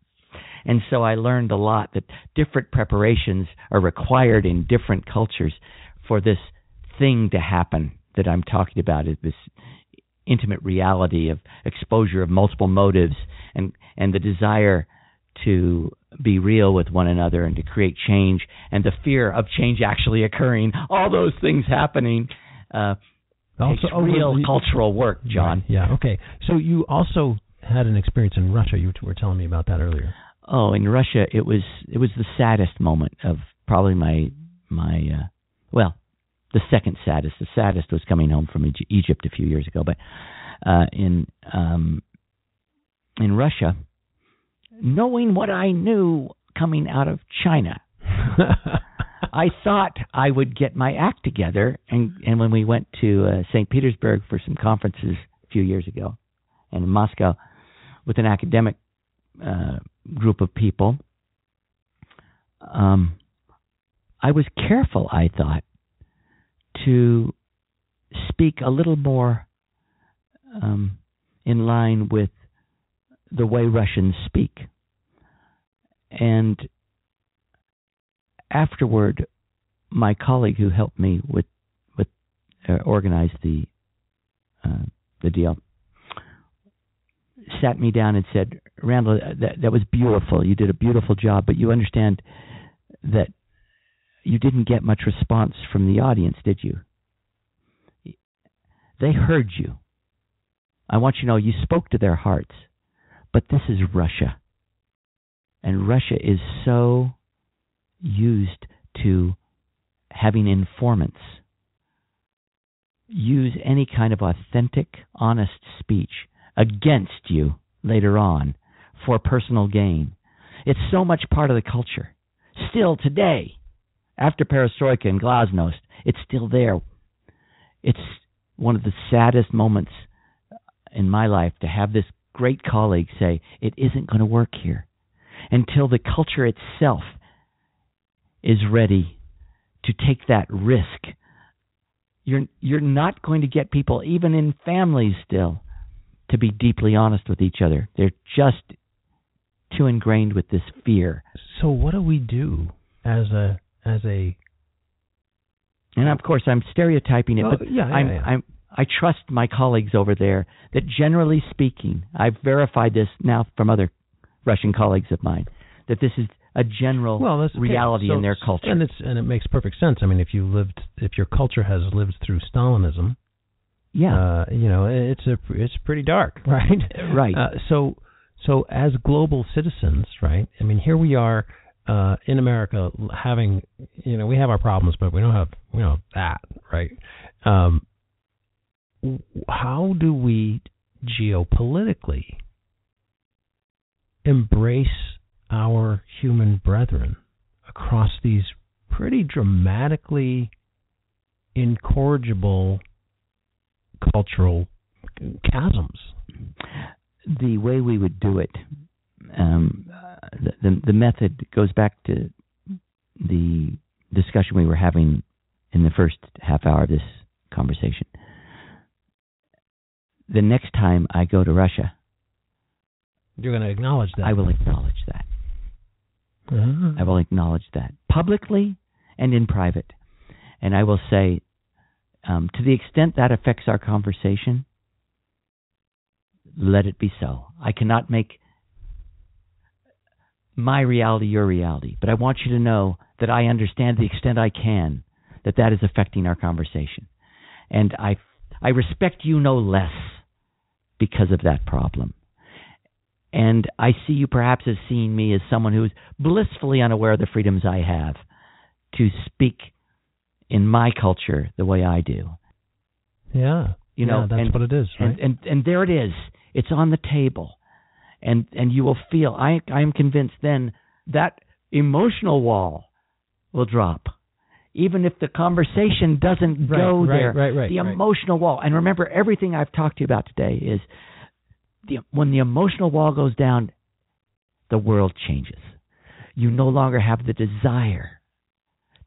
And so I learned a lot that different preparations are required in different cultures for this thing to happen that I'm talking about is this intimate reality of exposure of multiple motives and and the desire to be real with one another and to create change and the fear of change actually occurring all those things happening uh, also, oh, real the, cultural work, John. Right, yeah. Okay. So you also had an experience in Russia. You were telling me about that earlier. Oh, in Russia, it was it was the saddest moment of probably my my uh, well, the second saddest. The saddest was coming home from Egypt a few years ago, but uh, in um, in Russia, knowing what I knew coming out of China. I thought I would get my act together, and and when we went to uh, St. Petersburg for some conferences a few years ago, and in Moscow with an academic uh, group of people, um, I was careful. I thought to speak a little more um, in line with the way Russians speak, and afterward, my colleague who helped me with with uh, organize the uh, the deal sat me down and said, "Randall, that that was beautiful. You did a beautiful job, but you understand that you didn't get much response from the audience, did you? They heard you. I want you to know you spoke to their hearts, but this is Russia, and Russia is so used to having informants. Use any kind of authentic, honest speech against you later on for personal gain. It's so much part of the culture. Still today, after perestroika and glasnost, it's still there. It's one of the saddest moments in my life to have this great colleague say, It isn't going to work here. Until the culture itself is ready to take that risk. You're you're not going to get people even in families still to be deeply honest with each other. They're just too ingrained with this fear. So what do we do as a as a and of course I'm stereotyping it, oh, but yeah, yeah, I'm, yeah. I'm I trust my colleagues over there that generally speaking, I've verified this now from other Russian colleagues of mine, that this is a general well, reality so, in their culture. and it's and it makes perfect sense. I mean, if you lived, if your culture has lived through Stalinism, yeah, uh, you know, it's a it's pretty dark, right? right. Uh, so so as global citizens, right? I mean, here we are uh, in America having, you know, we have our problems, but we don't have, you know, that, right? Um, how do we geopolitically embrace our human brethren across these pretty dramatically incorrigible cultural chasms? The way we would do it, um, the, the, the method goes back to the discussion we were having in the first half hour of this conversation. The next time I go to Russia, you're going to acknowledge that. I will acknowledge that. Uh-huh. I will acknowledge that publicly and in private. And I will say, um, to the extent that affects our conversation, let it be so. I cannot make my reality your reality, but I want you to know that I understand the extent I can that that is affecting our conversation. And I, I respect you no less because of that problem. And I see you perhaps as seeing me as someone who is blissfully unaware of the freedoms I have to speak in my culture the way I do. Yeah. You know, yeah, that's and, what it is, right? And, and and there it is. It's on the table. And and you will feel I I am convinced then that emotional wall will drop. Even if the conversation doesn't right, go right, there, right, right, the emotional wall. And remember, everything I've talked to you about today is the, when the emotional wall goes down, the world changes. You no longer have the desire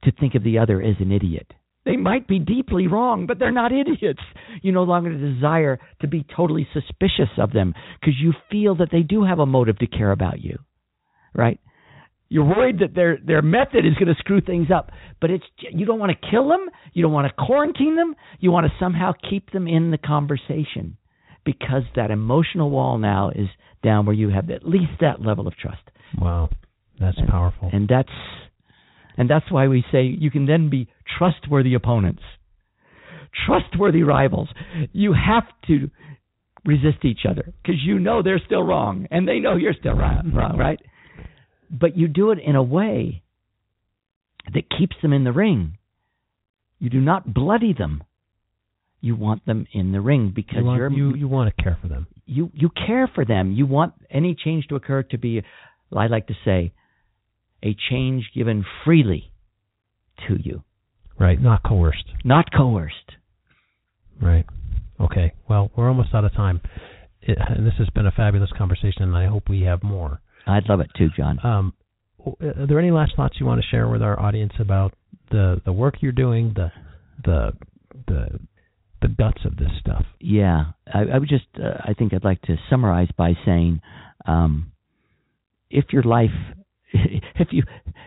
to think of the other as an idiot. They might be deeply wrong, but they're not idiots. You no longer desire to be totally suspicious of them because you feel that they do have a motive to care about you, right? You're worried that their their method is going to screw things up, but it's you don't want to kill them, you don't want to quarantine them, you want to somehow keep them in the conversation because that emotional wall now is down where you have at least that level of trust. Wow, that's and, powerful. And that's and that's why we say you can then be trustworthy opponents, trustworthy rivals. You have to resist each other because you know they're still wrong and they know you're still mm-hmm. wrong, right? But you do it in a way that keeps them in the ring. You do not bloody them. You want them in the ring because you want, you're you you want to care for them. You you care for them. You want any change to occur to be, I like to say, a change given freely to you. Right, not coerced. Not coerced. Right. Okay. Well, we're almost out of time. It, and this has been a fabulous conversation, and I hope we have more. I'd love it too, John. Um, are there any last thoughts you want to share with our audience about the the work you're doing, the the the the guts of this stuff? Yeah, I, I would just uh, I think I'd like to summarize by saying, um, if your life, if you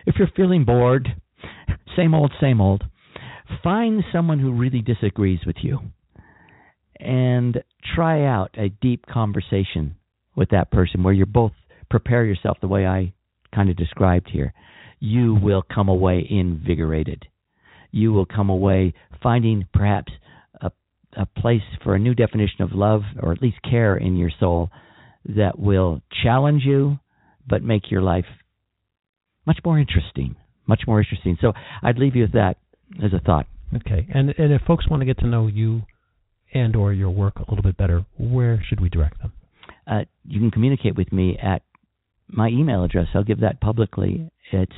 if you're feeling bored, same old, same old, find someone who really disagrees with you, and try out a deep conversation with that person where you're both prepare yourself the way I kind of described here, you will come away invigorated. You will come away finding perhaps a, a place for a new definition of love, or at least care in your soul, that will challenge you, but make your life much more interesting. Much more interesting. So I'd leave you with that as a thought. Okay. And and if folks want to get to know you and or your work a little bit better, where should we direct them? Uh, you can communicate with me at my email address. I'll give that publicly. It's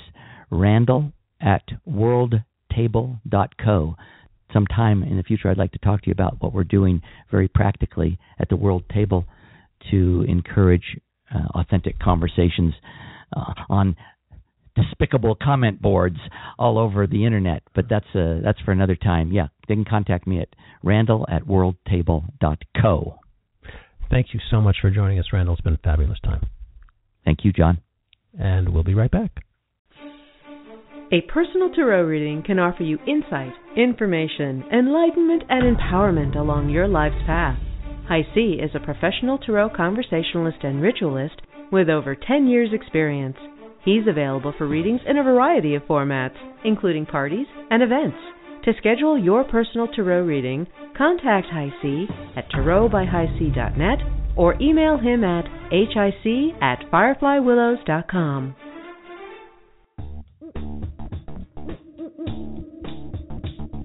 Randall at worldtable.co. Sometime in the future, I'd like to talk to you about what we're doing very practically at the World Table to encourage uh, authentic conversations uh, on despicable comment boards all over the internet. But that's uh, that's for another time. Yeah, they can contact me at Randall at worldtable.co. Thank you so much for joining us, Randall. It's been a fabulous time. Thank you, John. And we'll be right back. A personal tarot reading can offer you insight, information, enlightenment, and empowerment along your life's path. HiC is a professional tarot conversationalist and ritualist with over 10 years' experience. He's available for readings in a variety of formats, including parties and events. To schedule your personal tarot reading, contact High C at tarotbyhighc.net or email him at hic at fireflywillows.com.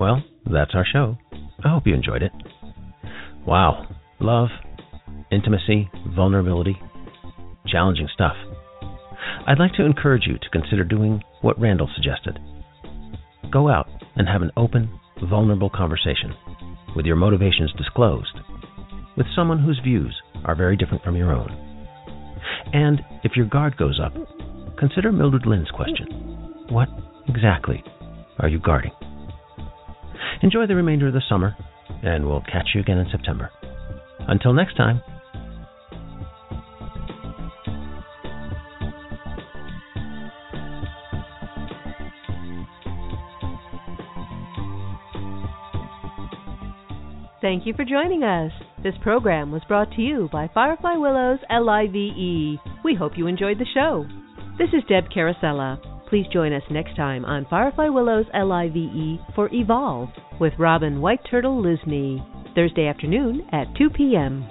Well, that's our show. I hope you enjoyed it. Wow. Love, intimacy, vulnerability, challenging stuff. I'd like to encourage you to consider doing what Randall suggested. Go out and have an open, vulnerable conversation with your motivations disclosed with someone whose views are very different from your own. And if your guard goes up, consider Mildred Lynn's question What exactly are you guarding? Enjoy the remainder of the summer, and we'll catch you again in September. Until next time. Thank you for joining us. This program was brought to you by Firefly Willows LIVE. We hope you enjoyed the show. This is Deb Carosella. Please join us next time on Firefly Willows LIVE for Evolve with Robin White Turtle Lysne, Thursday afternoon at 2 p.m.